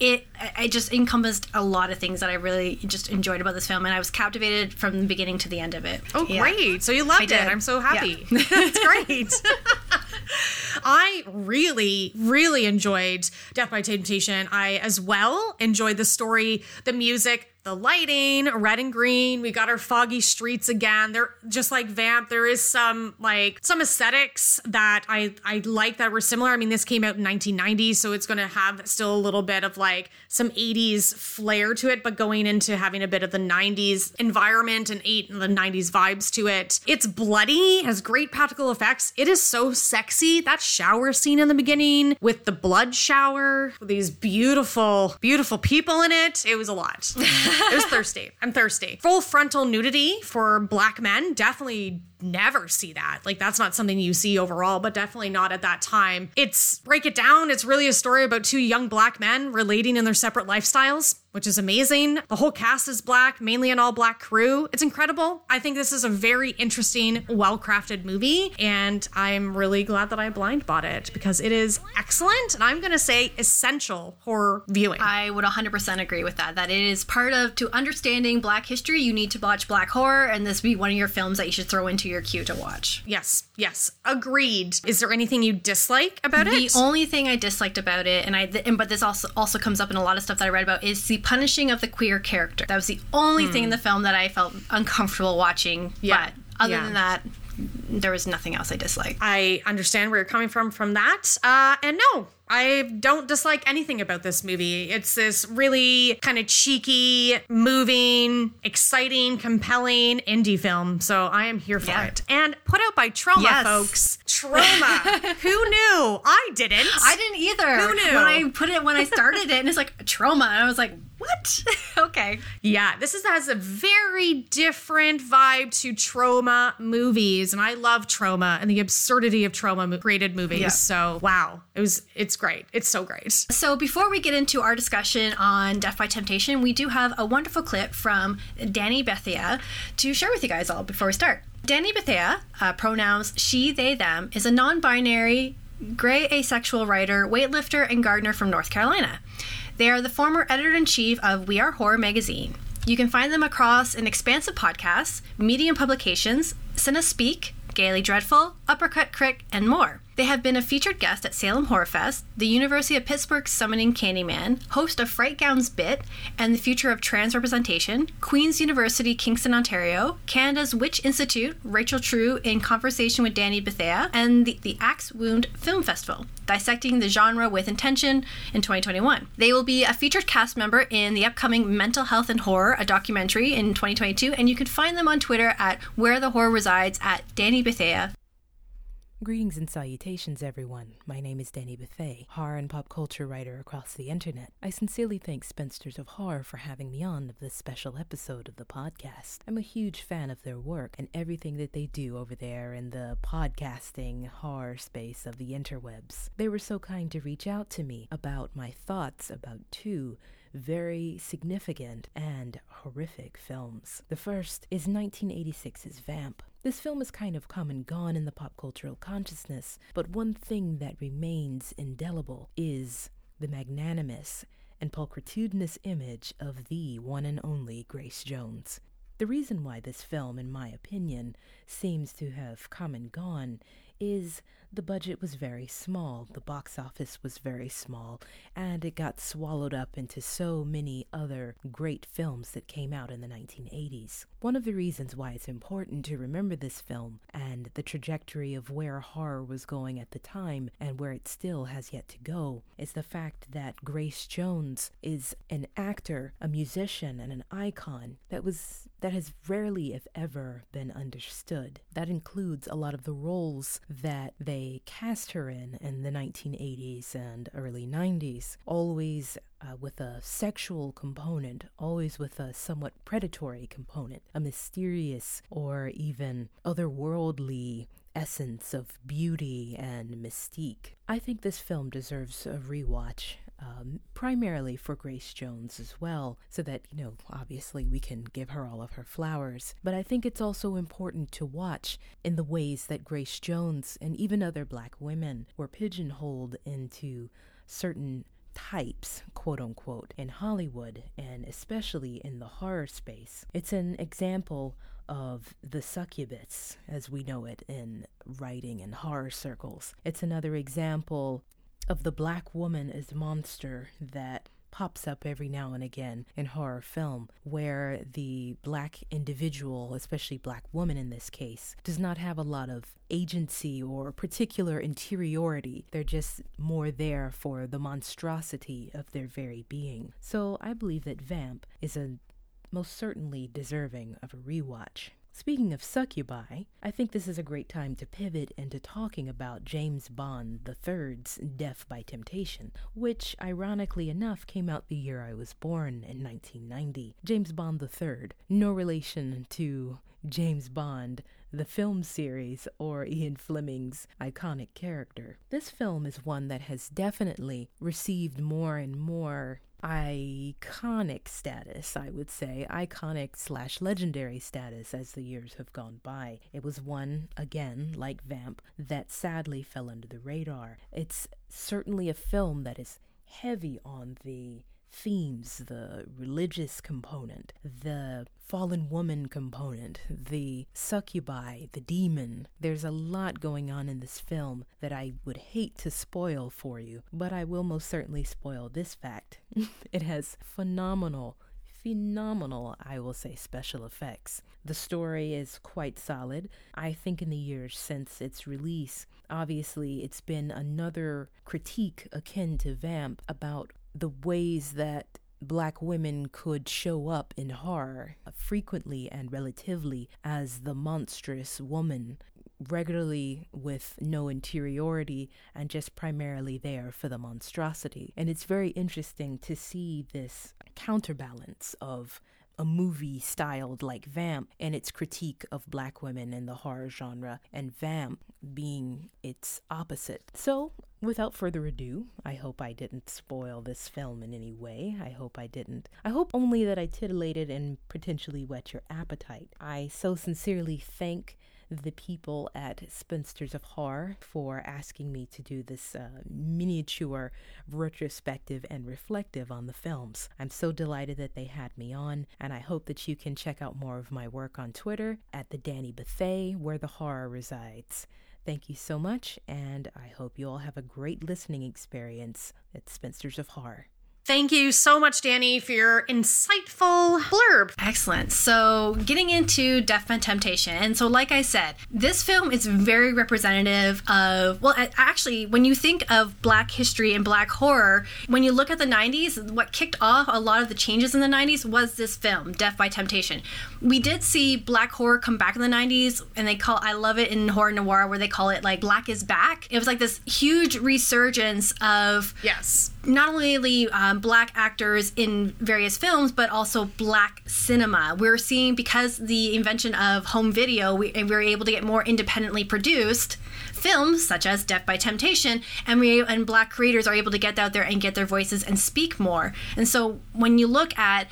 it it just encompassed a lot of things that I really just enjoyed about this film, and I was captivated from the beginning to the end of it. Oh, Yeah. great. So you loved it. I'm so Yeah. happy. That's great. I really, really enjoyed Def by Temptation. I as well enjoyed the story, the music, the lighting, red and green. We got our foggy streets again. They're just like Vamp. There is some like some aesthetics that I I like that were similar. I mean, this came out in 1990, so it's going to have still a little bit of like some 80s flair to it, but going into having a bit of the 90s environment and eight the 90s vibes to it. It's bloody, has great practical effects. It is so sexy. That shower scene in the beginning with the blood shower, these beautiful, beautiful people in it. It was a lot. it was thirsty. I'm thirsty. Full frontal nudity for black men. Definitely never see that. Like that's not something you see overall, but definitely not at that time. It's break it down. It's really a story about two young black men relating in their separate lifestyles, which is amazing. The whole cast is black, mainly an all black crew. It's incredible. I think this is a very interesting, well crafted movie, and I'm really glad that I blind bought it because it is excellent. And I'm going to say essential horror viewing. I would 100% agree with that. That it is part of to understanding Black history. You need to watch Black horror, and this would be one of your films that you should throw into your queue to watch. Yes, yes, agreed. Is there anything you dislike about the it? The only thing I disliked about it, and I, and but this also also comes up in a lot of stuff that I read about, is the punishing of the queer character. That was the only Hmm. thing in the film that I felt uncomfortable watching. Yeah. But other Yeah. than that, there was nothing else I disliked. I understand where you're coming from from that. Uh, and no, I don't dislike anything about this movie. It's this really kind of cheeky, moving, exciting, compelling indie film. So I am here for Yeah. it. And put out by Troma, Yes. folks. Troma. Who knew? I didn't. I didn't either. Who knew? When I put it when I started it and it's like Troma, and I was like, what? okay. Yeah, this is, has a very different vibe to Troma movies, and I love Troma and the absurdity of Troma created movies. Yeah. So wow, it was it's great. It's so great. So before we get into our discussion on Def by Temptation, we do have a wonderful clip from Danny Bethea to share with you guys all before we start. Danny Bethea, uh, pronouns she, they, them, is a non-binary, gray asexual writer, weightlifter, and gardener from North Carolina. They are the former editor-in-chief of We Are Horror magazine. You can find them across an expansive podcasts, medium publications, CineSpeak, Gaily Dreadful, Uppercut Crick, and more. They have been a featured guest at Salem Horror Fest, the University of Pittsburgh Summoning Candyman, host of Fright Gowns Bit, and the future of trans representation, Queen's University, Kingston, Ontario, Canada's Witch Institute, Rachel True in conversation with Danny Bethea, and the, the Axe Wound Film Festival, dissecting the genre with intention in 2021. They will be a featured cast member in the upcoming Mental Health and Horror, a documentary in 2022, and you can find them on Twitter at Where the Horror Resides at Danny Bethea. Greetings and salutations, everyone. My name is Danny Bethea, horror and pop culture writer across the internet. I sincerely thank Spinsters of Horror for having me on this special episode of the podcast. I'm a huge fan of their work and everything that they do over there in the podcasting horror space of the interwebs. They were so kind to reach out to me about my thoughts about two very significant and horrific films. The first is 1986's Vamp. This film has kind of come and gone in the pop cultural consciousness, but one thing that remains indelible is the magnanimous and pulchritudinous image of the one and only Grace Jones. The reason why this film, in my opinion, seems to have come and gone is the budget was very small, the box office was very small, and it got swallowed up into so many other great films that came out in the 1980s. One of the reasons why it's important to remember this film and the trajectory of where horror was going at the time and where it still has yet to go is the fact that Grace Jones is an actor, a musician, and an icon that was that has rarely if ever been understood. That includes a lot of the roles that they cast her in in the 1980s and early 90s, always uh, with a sexual component, always with a somewhat predatory component, a mysterious or even otherworldly essence of beauty and mystique. I think this film deserves a rewatch. Um, primarily for Grace Jones as well, so that, you know, obviously we can give her all of her flowers. But I think it's also important to watch in the ways that Grace Jones and even other black women were pigeonholed into certain types, quote unquote, in Hollywood and especially in the horror space. It's an example of the succubus as we know it in writing and horror circles. It's another example of the black woman as monster that pops up every now and again in horror film, where the black individual, especially black woman in this case, does not have a lot of agency or particular interiority. They're just more there for the monstrosity of their very being. So I believe that Vamp is a most certainly deserving of a rewatch. Speaking of succubi, I think this is a great time to pivot into talking about James Bond III's Def by Temptation, which, ironically enough, came out the year I was born in 1990. James Bond III, no relation to James Bond, the film series, or Ian Fleming's iconic character. This film is one that has definitely received more and more iconic status, I would say, iconic slash legendary status as the years have gone by. It was one, again, like Vamp, that sadly fell under the radar. It's certainly a film that is heavy on the themes the religious component, the fallen woman component, the succubi, the demon. There's a lot going on in this film that I would hate to spoil for you, but I will most certainly spoil this fact. it has phenomenal phenomenal, I will say, special effects. The story is quite solid. I think in the years since its release, obviously it's been another critique akin to Vamp about the ways that black women could show up in horror frequently and relatively as the monstrous woman, regularly with no interiority and just primarily there for the monstrosity. And it's very interesting to see this counterbalance of a movie styled like Vamp and its critique of black women in the horror genre, and Vamp being its opposite. So, without further ado, I hope I didn't spoil this film in any way. I hope I didn't. I hope only that I titillated and potentially whet your appetite. I so sincerely thank the people at Spinsters of Horror for asking me to do this uh, miniature retrospective and reflective on the films. I'm so delighted that they had me on, and I hope that you can check out more of my work on Twitter at the Danny Bethea, where the horror resides. Thank you so much, and I hope you all have a great listening experience at Spinsters of Horror. Thank you so much, Danny, for your insightful blurb. Excellent. So, getting into Def by Temptation. And so, like I said, this film is very representative of, well, actually, when you think of black history and black horror, when you look at the 90s, what kicked off a lot of the changes in the 90s was this film, Def by Temptation. We did see black horror come back in the 90s, and they call, I love it in horror Noire where they call it like Black is Back. It was like this huge resurgence of, yes, not only um, black actors in various films, but also black cinema. We're seeing because the invention of home video, we, we're able to get more independently produced films such as Def by Temptation, and we and black creators are able to get out there and get their voices and speak more. And so when you look at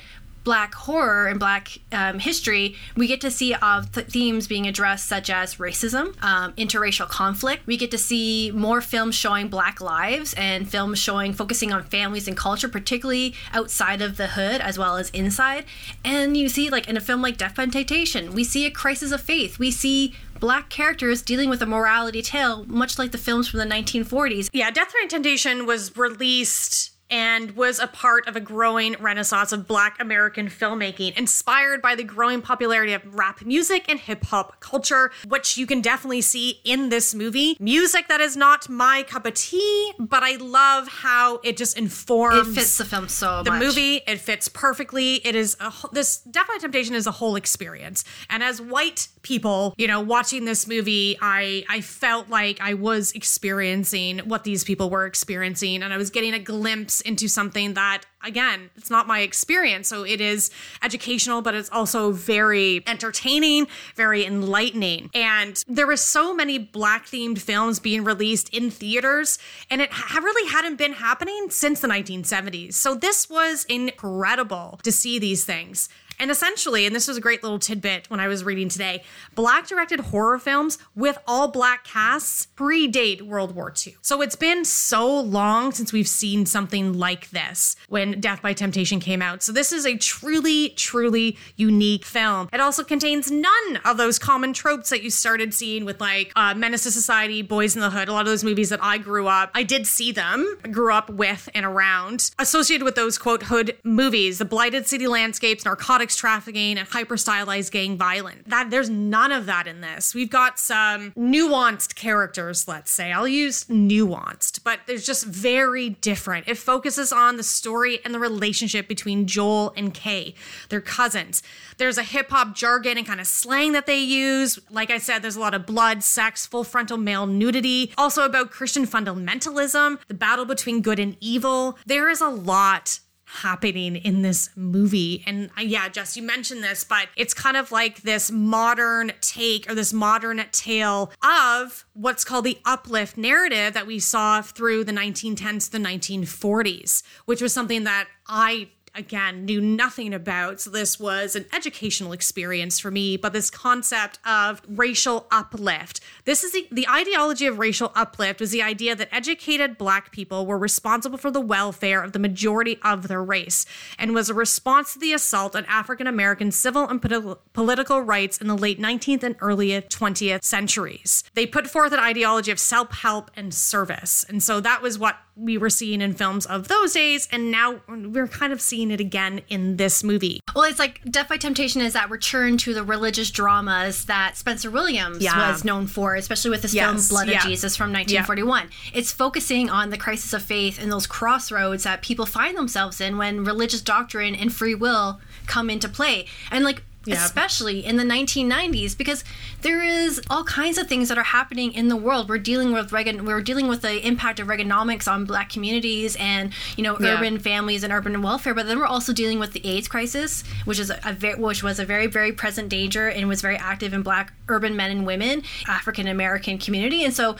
black horror and black um, history, we get to see th- themes being addressed such as racism, um, interracial conflict. We get to see more films showing black lives and films showing focusing on families and culture, particularly outside of the hood as well as inside. And you see, like in a film like Def by Temptation, we see a crisis of faith. We see black characters dealing with a morality tale, much like the films from the 1940s. Yeah, Def by Temptation was released and was a part of a growing renaissance of black American filmmaking, inspired by the growing popularity of rap music and hip hop culture, which you can definitely see in this movie. Music that is not my cup of tea, but I love how it just informs. It fits the film so the much. movie. It fits perfectly. It is a, this Def by Temptation is a whole experience, and as white people, you know, watching this movie, I I felt like I was experiencing what these people were experiencing, and I was getting a glimpse into something that again it's not my experience. So it is educational but it's also very entertaining very enlightening. And there were so many black themed films being released in theaters and it ha- really hadn't been happening since the 1970s so this was incredible to see these things and essentially, and this was a great little tidbit when I was reading today, black directed horror films with all black casts predate World War II. So it's been so long since we've seen something like this when Def by Temptation came out. So this is a truly, truly unique film. It also contains none of those common tropes that you started seeing with like uh, Menace to Society, Boys in the Hood, a lot of those movies that I grew up, I did see them, grew up with and around, associated with those quote hood movies, the blighted city landscapes, narcotics trafficking, and hyper stylized gang violence. That there's none of that in this. We've got some nuanced characters, let's say. I'll use nuanced, but there's just very different. It focuses on the story and the relationship between Joel and Kay, their cousins. There's a hip hop jargon and kind of slang that they use. Like I said, there's a lot of blood, sex, full frontal male nudity. Also about Christian fundamentalism, the battle between good and evil. There is a lot happening in this movie. And uh, yeah, Jess, you mentioned this, but it's kind of like this modern take or this modern tale of what's called the uplift narrative that we saw through the 1910s to the 1940s, which was something that I again knew nothing about. So this was an educational experience for me, but this concept of racial uplift. This is the, the ideology of racial uplift was the idea that educated black people were responsible for the welfare of the majority of their race and was a response to the assault on African American civil and politi- political rights in the late 19th and early 20th centuries. They put forth an ideology of self-help and service. And so that was what we were seeing in films of those days and now we're kind of seeing it again in this movie. Well, it's like Def by Temptation is that return to the religious dramas that Spencer Williams Yeah. was known for, especially with his Yes, film Blood yeah. of Jesus from 1941. It's focusing on the crisis of faith and those crossroads that people find themselves in when religious doctrine and free will come into play. And like Yeah. especially in the 1990s because there is all kinds of things that are happening in the world we're dealing with Reagan we're dealing with the impact of Reaganomics on black communities and you know Yeah. urban families and urban welfare but then we're also dealing with the AIDS crisis which is a, a very which was a very very present danger and was very active in black urban men and women African American community and so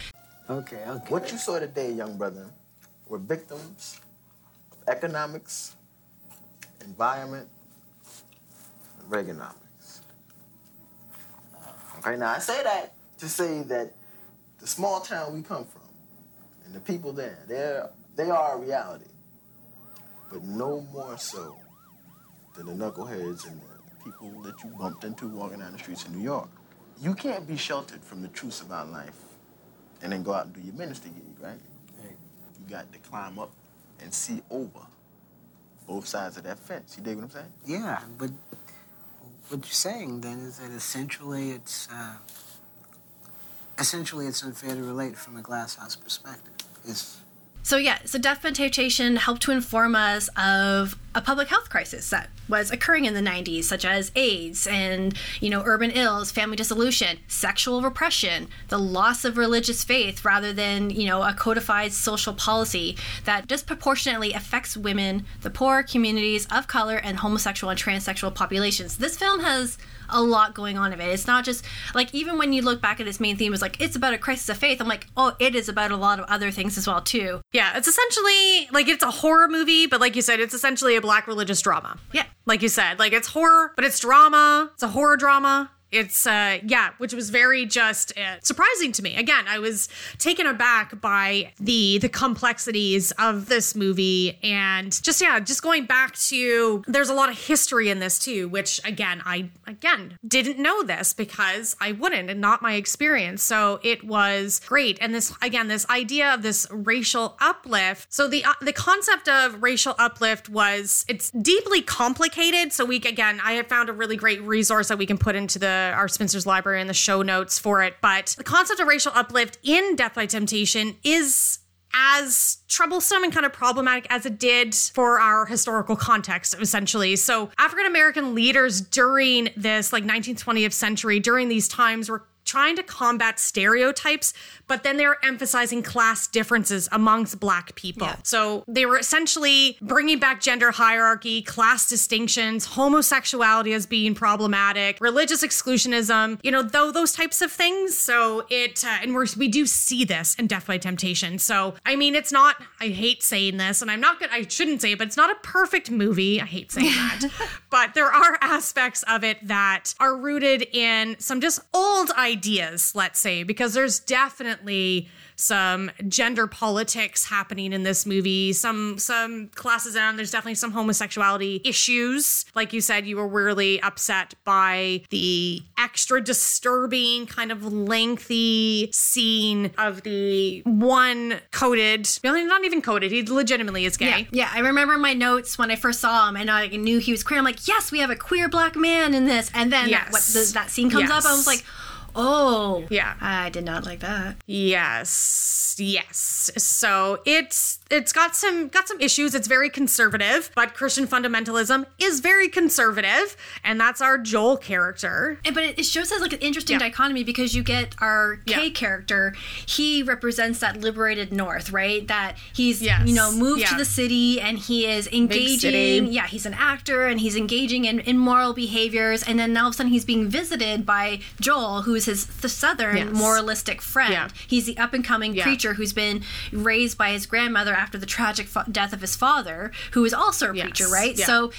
Okay, okay. What you saw today, young brother, were victims of economics, environment, and Reaganomics. Okay, now I say that to say that the small town we come from and the people there, they're, they are a reality. But no more so than the knuckleheads and the people that you bumped into walking down the streets in New York. You can't be sheltered from the truths about life and then go out and do your ministry gig, right? You got to climb up and see over both sides of that fence. You dig what I'm saying? Yeah, but what you're saying then is that essentially it's uh, essentially it's unfair to relate from a glass house perspective. It's So yeah, so def by temptation helped to inform us of a public health crisis that was occurring in the 90s, such as AIDS and you know urban ills, family dissolution, sexual repression, the loss of religious faith, rather than you know a codified social policy that disproportionately affects women, the poor communities of color, and homosexual and transsexual populations. This film has a lot going on of it. It's not just like even when you look back at its main theme, it's like it's about a crisis of faith. I'm like, oh, it is about a lot of other things as well too. Yeah, it's essentially like it's a horror movie, but like you said, it's essentially a black religious drama. Yeah. Like you said, like it's horror, but it's drama. It's a horror drama. It's uh yeah, which was very just uh, surprising to me. Again, I was taken aback by the the complexities of this movie and just yeah, just going back to there's a lot of history in this too, which again, I again didn't know this because I wouldn't and not my experience. So it was great. And this again, this idea of this racial uplift. So the uh, the concept of racial uplift was it's deeply complicated. So we again, I have found a really great resource that we can put into the Uh, our Spinsters library and the show notes for it. But the concept of racial uplift in Def by Temptation is as troublesome and kind of problematic as it did for our historical context, essentially. So, African American leaders during this like 19th, 20th century, during these times, were trying to combat stereotypes, but then they're emphasizing class differences amongst black people. So they were essentially bringing back gender hierarchy, class distinctions, homosexuality as being problematic, religious exclusionism, you know, though those types of things. So it, uh, and we're, we do see this in Def by Temptation. So, I mean, it's not, I hate saying this, and I'm not good, I shouldn't say it, but it's not a perfect movie. I hate saying that. But there are aspects of it that are rooted in some just old ideas, let's say, because there's definitely some gender politics happening in this movie, some some classes and there's definitely some homosexuality issues. Like you said, you were really upset by the extra disturbing, kind of lengthy scene of the one coded, really not even coded, he legitimately is gay. Yeah, yeah. I remember my notes when I first saw him, and I knew he was queer. I'm like, yes, we have a queer black man in this. And then Yes. what, the, that scene comes up, I was like, oh, yeah, I did not like that. Yes, yes. So it's it's got some got some issues. It's very conservative, but Christian fundamentalism is very conservative, and that's our Joel character. And, but it, shows us like an interesting dichotomy because you get our K character. He represents that liberated North, right? That he's you know moved to the city and he is engaging. Yeah, he's an actor and he's engaging in immoral behaviors. And then all of a sudden he's being visited by Joel, who's his the southern Yes. moralistic friend. Yeah. He's the up and coming Yeah. preacher who's been raised by his grandmother after the tragic fa- death of his father, who is also a preacher, right? So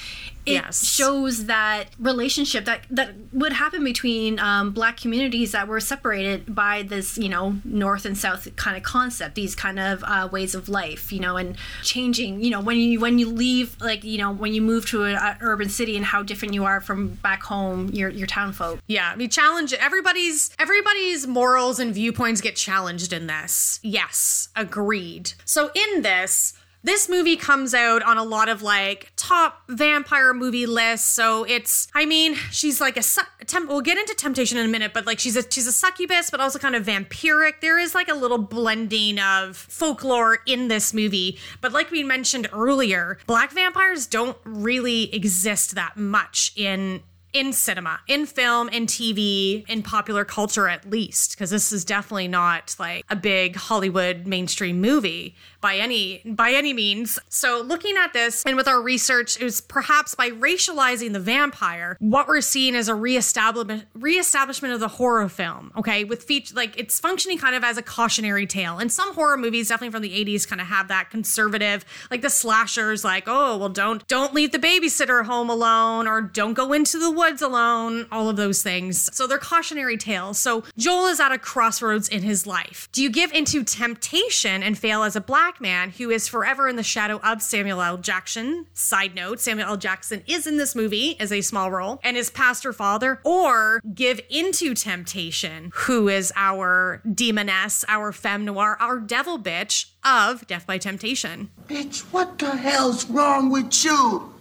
it Yes. shows that relationship that that would happen between um, black communities that were separated by this, you know, north and south kind of concept, these kind of uh, ways of life, you know, and changing, you know, when you when you leave, like you know, when you move to an urban city and how different you are from back home, your your town folk. Yeah, we challenge everybody's everybody's morals and viewpoints get challenged in this. Yes, agreed. So in this, this movie comes out on a lot of like top vampire movie lists. So it's, I mean, she's like a su- temp. We'll get into temptation in a minute, but like she's a she's a succubus, but also kind of vampiric. There is like a little blending of folklore in this movie. But like we mentioned earlier, black vampires don't really exist that much in in cinema, in film, in TV, in popular culture at least, because this is definitely not like a big Hollywood mainstream movie by any by any means. So looking at this and with our research, it was perhaps by racializing the vampire, what we're seeing is a reestablishment reestablishment of the horror film. Okay, with feature like it's functioning kind of as a cautionary tale. And some horror movies, definitely from the 80s, kind of have that conservative, like the slashers, like, oh well don't don't leave the babysitter home alone or don't go into the woods alone, all of those things. So they're cautionary tales. So Joel is at a crossroads in his life. Do you give into temptation and fail as a black man who is forever in the shadow of Samuel L. Jackson? Side note, Samuel L. Jackson is in this movie as a small role and is pastor father, or give into temptation, who is our demoness, our femme noir, our devil bitch of Def by Temptation. Bitch, what the hell's wrong with you?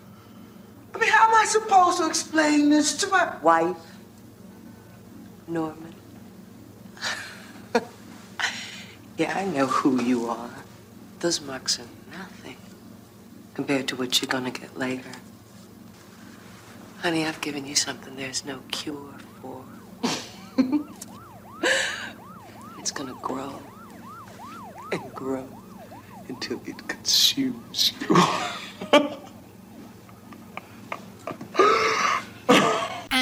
I mean, how am I supposed to explain this to my wife, Norman? yeah, I know who you are. Those marks are nothing compared to what you're gonna get later. Honey, I've given you something there's no cure for. it's gonna grow and grow until it consumes you.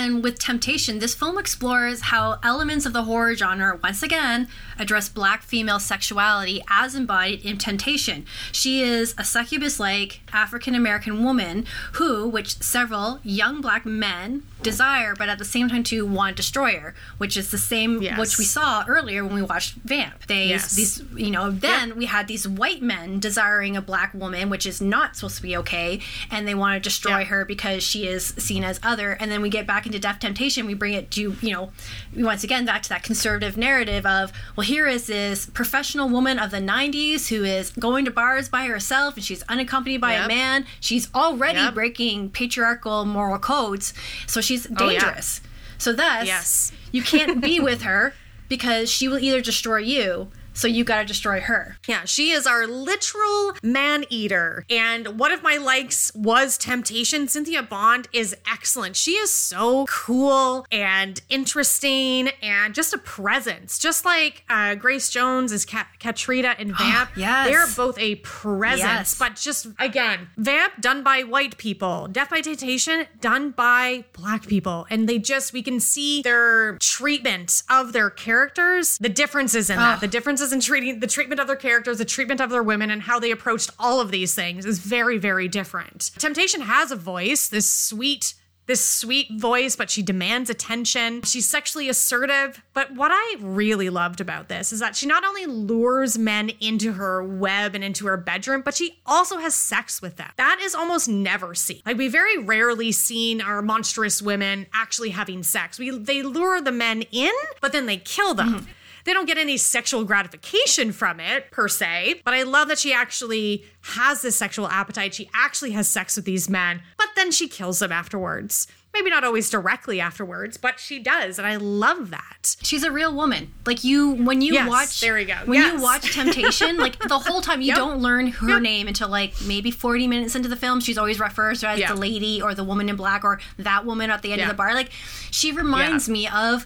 And with Temptation, this film explores how elements of the horror genre once again address black female sexuality as embodied in Temptation. She is a succubus like African American woman who, which several young black men desire, but at the same time to want destroyer, which is the same Yes. which we saw earlier when we watched Vamp. They Yes. these you know, then we had these white men desiring a black woman, which is not supposed to be okay, and they want to destroy her because she is seen as other. And then we get back into Death Temptation, we bring it to, you know, once again back to that conservative narrative of, well, here is this professional woman of the 90s who is going to bars by herself and she's unaccompanied by a man. She's already Yep. breaking patriarchal moral codes, so she's Oh, yeah. dangerous. So thus, Yes. you can't be with her because she will either destroy you, so you got to destroy her. Yeah, she is our literal man eater. And one of my likes was Temptation. Cynthia Bond is excellent. She is so cool and interesting and just a presence. Just like uh, Grace Jones is Ka- Katrina in Vamp. Yes. They're both a presence, Yes. but just again, Vamp done by white people, Def by Temptation done by black people. And they just, we can see their treatment of their characters, the differences in that, the differences in treating the treatment of their characters, the treatment of their women, and how they approached all of these things is very, very different. Temptation has a voice, this sweet this sweet voice, but she demands attention. She's sexually assertive. But what I really loved about this is that she not only lures men into her web and into her bedroom, but she also has sex with them. That is almost never seen. Like we very rarely seen our monstrous women actually having sex. We they lure the men in, but then they kill them. Mm-hmm. They don't get any sexual gratification from it per se, but I love that she actually has this sexual appetite. She actually has sex with these men, but then she kills them afterwards. Maybe not always directly afterwards, but she does, and I love that. She's a real woman. Like you, when you Yes, watch, there we go. When Yes. you watch Temptation, like the whole time you Yep. don't learn her name until like maybe forty minutes into the film. She's always referred to as Yeah. the lady or the woman in black or that woman at the end Yeah. of the bar. Like she reminds me of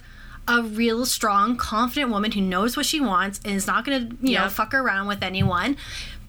a real strong, confident woman who knows what she wants and is not going to, you know, fuck around with anyone.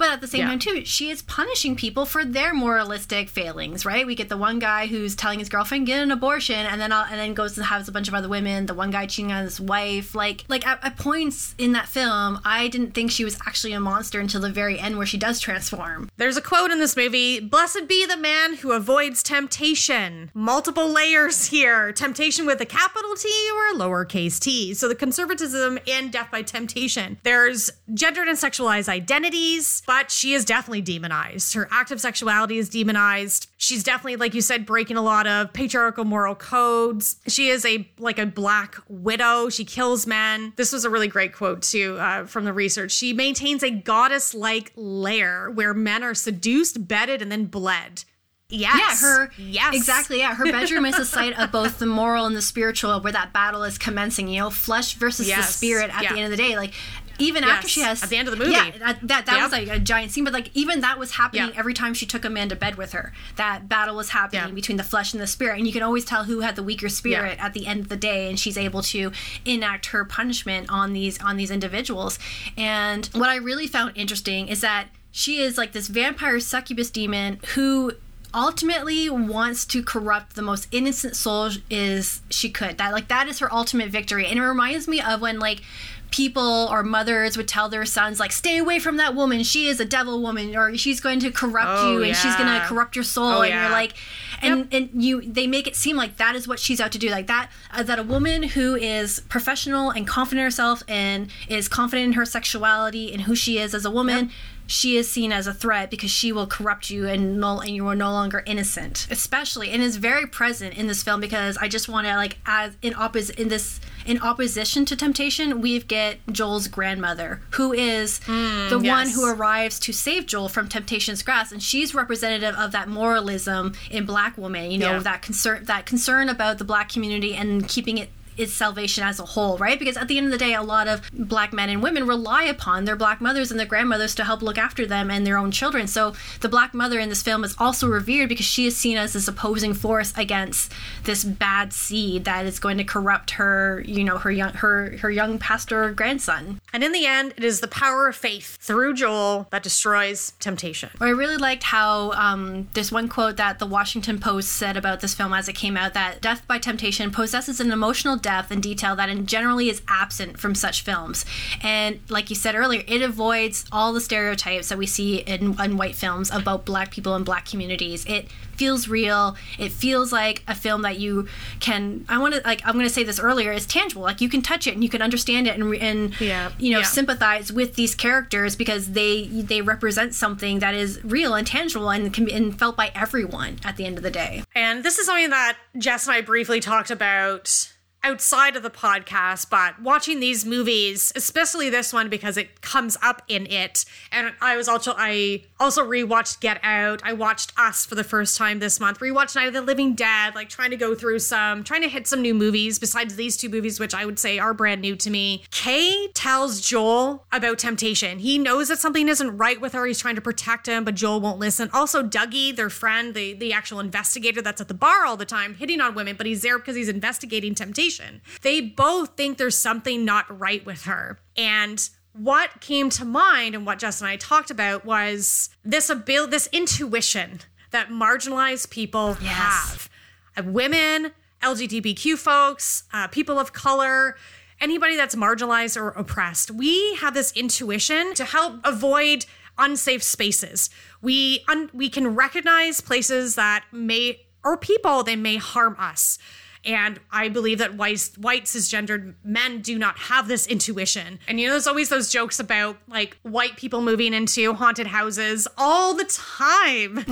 But at the same Yeah. time, too, she is punishing people for their moralistic failings, right? We get the one guy who's telling his girlfriend get an abortion, and then uh, and then goes and has a bunch of other women. The one guy cheating on his wife, like like at, at points in that film, I didn't think she was actually a monster until the very end, where she does transform. There's a quote in this movie Blessed be the man who avoids temptation. Multiple layers here. Temptation with a capital T or a lowercase t. So the conservatism and def by temptation. There's gendered and sexualized identities, but she is definitely demonized. Her active sexuality is demonized. She's definitely, like you said, breaking a lot of patriarchal moral codes. She is a like a black widow. She kills men. This was a really great quote too uh, from the research. She maintains a goddess-like lair where men are seduced, bedded, and then bled. Yes. Yeah, her yes, exactly. Yeah, her bedroom is the site of both the moral and the spiritual, where that battle is commencing. You know, flesh versus the spirit. At Yeah. the end of the day, like even after she has at the end of the movie. yeah, that that, that was like a giant scene. But like even that was happening Yeah. every time she took a man to bed with her. That battle was happening between the flesh and the spirit, and you can always tell who had the weaker spirit at the end of the day. And she's able to enact her punishment on these on these individuals. And what I really found interesting is that she is like this vampire succubus demon who ultimately wants to corrupt the most innocent soul is she could that like that is her ultimate victory and it reminds me of when like people or mothers would tell their sons like stay away from that woman. She is a devil woman or she's going to corrupt Oh, you and she's going to corrupt your soul. Oh, and yeah. you're like and and you they make it seem like that is what she's out to do like that uh, that a woman who is professional and confident in herself and is confident in her sexuality and who she is as a woman she is seen as a threat because she will corrupt you and no, and you are no longer innocent. Especially and is very present in this film because i just want to like as in oppos in this in opposition to temptation we get joel's grandmother who is hmm, the one who arrives to save joel from temptation's grasp and she's representative of that moralism in black woman you know Yeah. that concern that concern about the black community and keeping it its salvation as a whole, right? Because at the end of the day, a lot of black men and women rely upon their black mothers and their grandmothers to help look after them and their own children. So the black mother in this film is also revered because she is seen as this opposing force against this bad seed that is going to corrupt her, you know, her young her her young pastor grandson. And in the end, it is the power of faith through Joel that destroys temptation. I really liked how um, there's one quote that the Washington Post said about this film as it came out that Def by Temptation possesses an emotional depth and detail that in generally is absent from such films. And like you said earlier, it avoids all the stereotypes that we see in, in white films about black people and black communities. It feels real. It feels like a film that you can. I want to like. I'm going to say this earlier. It's tangible. Like you can touch it and you can understand it and and Yeah. you know Yeah. sympathize with these characters because they they represent something that is real and tangible and can be and felt by everyone at the end of the day. And this is something that Jess and I briefly talked about outside of the podcast, but watching these movies, especially this one because it comes up in it. And I was also I also rewatched Get Out. I watched Us for the first time this month. Rewatched Night of the Living Dead, like trying to go through some trying to hit some new movies besides these two movies which I would say are brand new to me. Kay tells Joel about temptation. He knows that something isn't right with her. He's trying to protect him, but Joel won't listen. Also Dougie, their friend, the the actual investigator that's at the bar all the time hitting on women, but he's there because he's investigating temptation. They both think there's something not right with her. And what came to mind and what Jess and I talked about was this ability, this intuition that marginalized people have. Uh, women, LGBTQ folks, uh, people of color, anybody that's marginalized or oppressed. We have this intuition to help avoid unsafe spaces. We un- we can recognize places that may or people they may harm us. And I believe that white, white cisgendered men do not have this intuition. And you know, there's always those jokes about like white people moving into haunted houses all the time.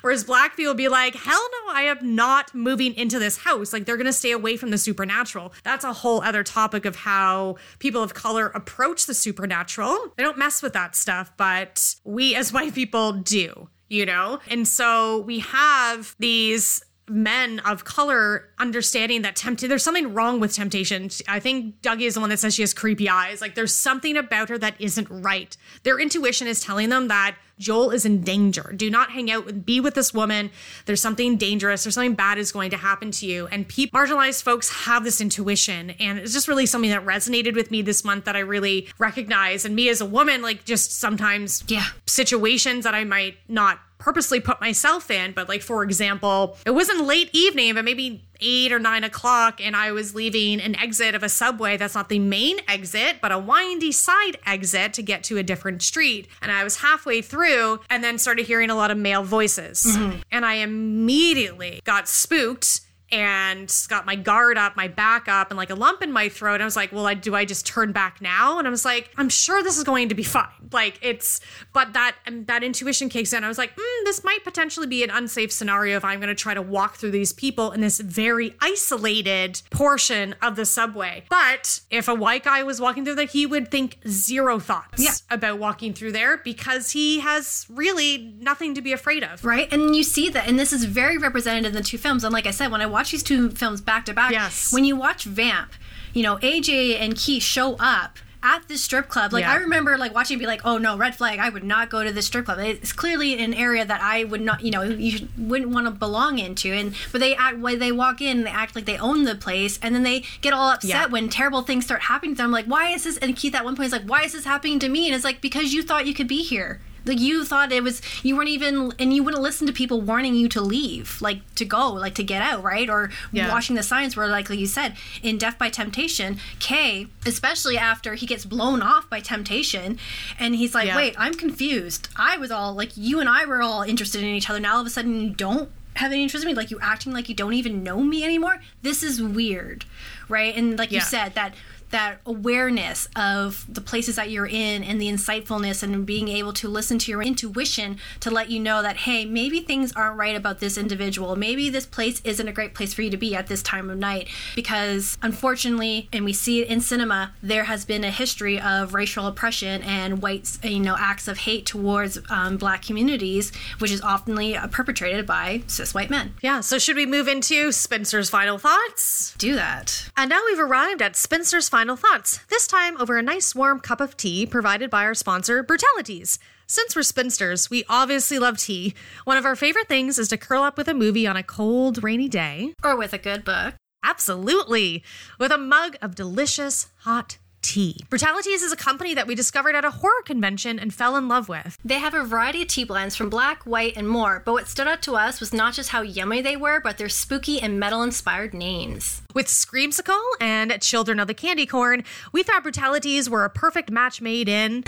Whereas black people be like, hell no, I am not moving into this house. Like they're going to stay away from the supernatural. That's a whole other topic of how people of color approach the supernatural. They don't mess with that stuff, but we as white people do, you know? And so we have these men of color understanding that tempt there's something wrong with temptation. I think Dougie is the one that says she has creepy eyes. Like there's something about her that isn't right. Their intuition is telling them that Joel is in danger. Do not hang out with be with this woman. There's something dangerous. There's something bad is going to happen to you. And people marginalized folks have this intuition. And it's just really something that resonated with me this month that I really recognize. And me as a woman, like just sometimes yeah, situations that I might not purposely put myself in. But like for example, it wasn't late evening, but maybe eight or nine o'clock, and I was leaving an exit of a subway that's not the main exit, but a windy side exit to get to a different street. And I was halfway through and then started hearing a lot of male voices. Mm-hmm. And I immediately got spooked and got my guard up, my back up, and like a lump in my throat. I was like, well, I, do I just turn back now? And I was like, I'm sure this is going to be fine. Like it's, but that and that intuition kicks in. I was like, mm, this might potentially be an unsafe scenario if I'm going to try to walk through these people in this very isolated portion of the subway. But if a white guy was walking through there, he would think zero thoughts Yeah. about walking through there because he has really nothing to be afraid of. Right? And you see that, and this is very represented in the two films. And like I said, when I watch these two films back to back, Yes. when you watch Vamp, you know, AJ and Key show up at this strip club. Like Yeah. I remember like watching be like, oh no, red flag, I would not go to this strip club. It's clearly an area that I would not, you know, you wouldn't want to belong into. And but they act when they walk in, they act like they own the place, and then they get all upset Yeah. when terrible things start happening to them. Like, why is this? And Keith at one point is like, why is this happening to me? And it's like because you thought you could be here. Like you thought it was you weren't even and you wouldn't listen to people warning you to leave, like to go, like to get out, right? Or Yeah. watching the signs where like you said, in Def by Temptation, Kay, especially after he gets blown off by temptation and he's like, Yeah. Wait, I'm confused. I was all like you and I were all interested in each other. Now all of a sudden you don't have any interest in me, like you acting like you don't even know me anymore. This is weird. Right? And like you said, that that awareness of the places that you're in and the insightfulness and being able to listen to your intuition to let you know that hey maybe things aren't right about this individual. Maybe this place isn't a great place for you to be at this time of night because unfortunately and we see it in cinema there has been a history of racial oppression and white you know acts of hate towards um, black communities which is oftenly uh, perpetrated by cis white men. Yeah, so should we move into Spinsters' final thoughts? do that. And now we've arrived at Spinsters' final thoughts, this time over a nice warm cup of tea provided by our sponsor, Brutalities. Since we're spinsters, we obviously love tea. One of our favorite things is to curl up with a movie on a cold, rainy day. or with a good book Absolutely. With a mug of delicious, hot tea. Brutalities is a company that we discovered at a horror convention and fell in love with. They have a variety of tea blends from black, white, and more, but what stood out to us was not just how yummy they were, but their spooky and metal inspired names. With Screamsicle and Children of the Candy Corn, we thought Brutalities were a perfect match made in.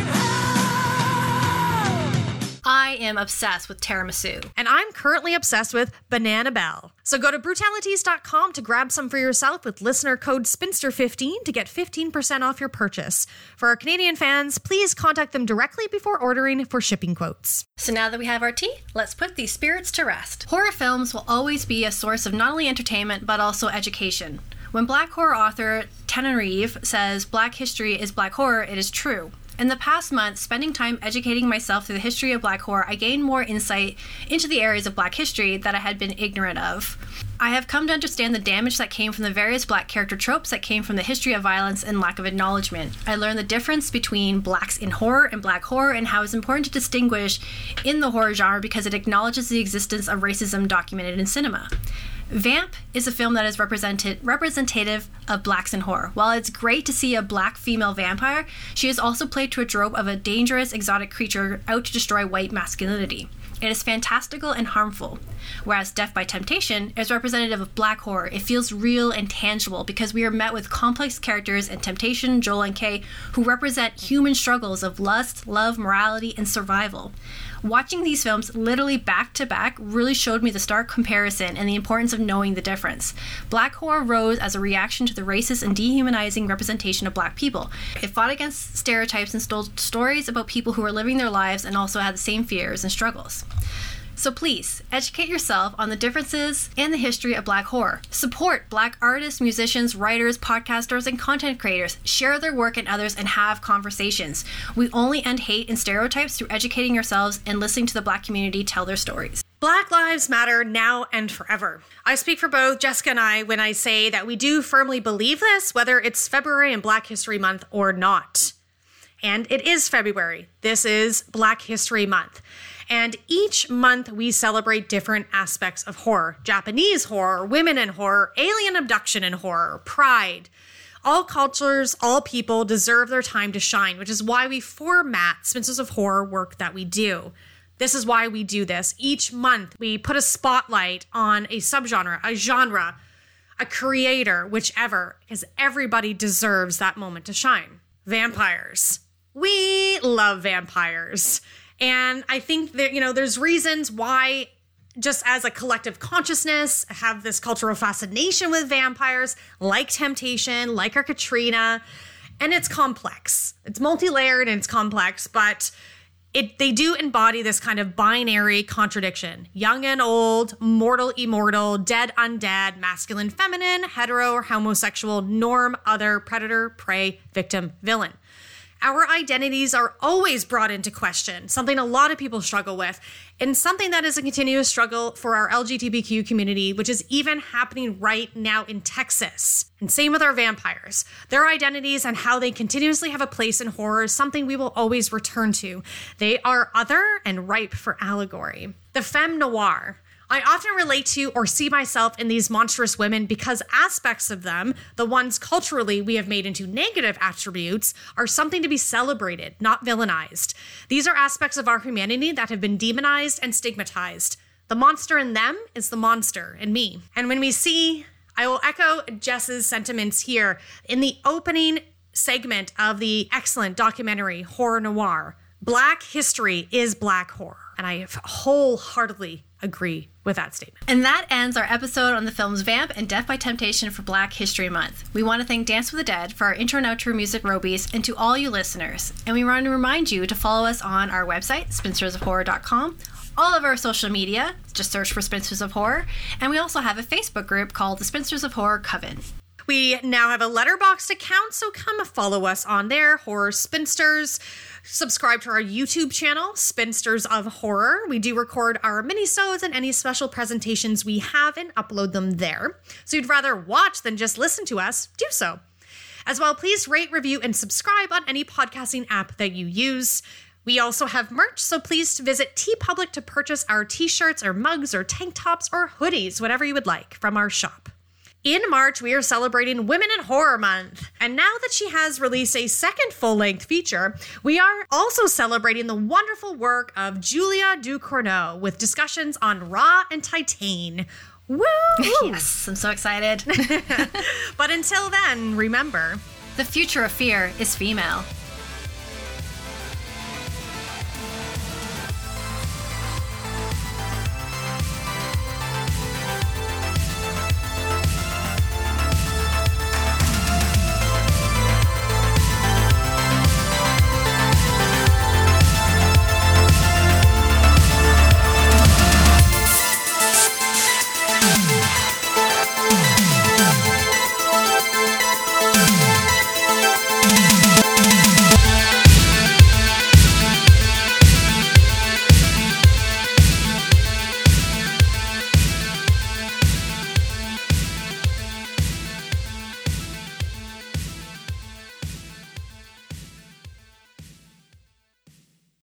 I am obsessed with tiramisu. And I'm currently obsessed with Banana Bell. So go to brutalities.com to grab some for yourself with listener code SPINSTER15 to get 15% off your purchase. For our Canadian fans, please contact them directly before ordering for shipping quotes. So now that we have our tea, let's put these spirits to rest. Horror films will always be a source of not only entertainment, but also education. When black horror author Tananarive says black history is black horror, it is true. In the past month, spending time educating myself through the history of black horror, I gained more insight into the areas of black history that I had been ignorant of. I have come to understand the damage that came from the various black character tropes that came from the history of violence and lack of acknowledgement. I learned the difference between blacks in horror and black horror and how it's important to distinguish in the horror genre because it acknowledges the existence of racism documented in cinema. Vamp is a film that is represented representative of blacks in horror. While it's great to see a black female vampire, she is also played to a trope of a dangerous exotic creature out to destroy white masculinity. It is fantastical and harmful. Whereas Def by Temptation is representative of black horror. It feels real and tangible because we are met with complex characters in Temptation, Joel, and Kay who represent human struggles of lust, love, morality, and survival. Watching these films literally back to back really showed me the stark comparison and the importance of knowing the difference. Black horror rose as a reaction to the racist and dehumanizing representation of black people. It fought against stereotypes and told stories about people who were living their lives and also had the same fears and struggles. So please, educate yourself on the differences and the history of black horror. Support black artists, musicians, writers, podcasters, and content creators. Share their work and others and have conversations. We only end hate and stereotypes through educating yourselves and listening to the black community tell their stories. Black Lives Matter now and forever. I speak for both Jessica and I when I say that we do firmly believe this, whether it's February and Black History Month or not. And it is February. This is Black History Month. And each month we celebrate different aspects of horror Japanese horror, women in horror, alien abduction in horror, pride. All cultures, all people deserve their time to shine, which is why we format Spinsters of Horror work that we do. This is why we do this. Each month, we put a spotlight on a subgenre, a genre, a creator, whichever, because everybody deserves that moment to shine. Vampires. We love vampires. And I think that, you know, there's reasons why, just as a collective consciousness, have this cultural fascination with vampires, like Temptation, like our Katrina. And it's complex. It's multi layered and it's complex, but it they do embody this kind of binary contradiction young and old mortal immortal dead undead masculine feminine hetero or homosexual norm other predator prey victim villain our identities are always brought into question, something a lot of people struggle with, and something that is a continuous struggle for our LGBTQ community, which is even happening right now in Texas. And same with our vampires. Their identities and how they continuously have a place in horror is something we will always return to. They are other and ripe for allegory. The femme noir, I often relate to or see myself in these monstrous women because aspects of them, the ones culturally we have made into negative attributes, are something to be celebrated, not villainized. These are aspects of our humanity that have been demonized and stigmatized. The monster in them is the monster in me. And when we see, I will echo Jess's sentiments here in the opening segment of the excellent documentary Horror Noire. Black history is black horror. And I wholeheartedly agree with that statement. And that ends our episode on the films Vamp and Def by Temptation for Black History Month. We want to thank Dance with the Dead for our intro and outro music, Robies, and to all you listeners. And we want to remind you to follow us on our website, spinstersofhorror.com, all of our social media, just search for Spinsters of Horror, and we also have a Facebook group called the Spinsters of Horror Coven. We now have a Letterboxd account, so come follow us on there, Horror Spinsters. Subscribe to our YouTube channel, Spinsters of Horror. We do record our minisodes and any special presentations we have and upload them there. So you'd rather watch than just listen to us, do so. As well, please rate, review, and subscribe on any podcasting app that you use. We also have merch, so please visit TeePublic to purchase our t-shirts or mugs or tank tops or hoodies, whatever you would like, from our shop. In March, we are celebrating Women in Horror Month. And now that she has released a second full length feature, we are also celebrating the wonderful work of Julia Ducournau with discussions on Raw and Titane. Woo! yes, I'm so excited. but until then, remember the future of fear is female.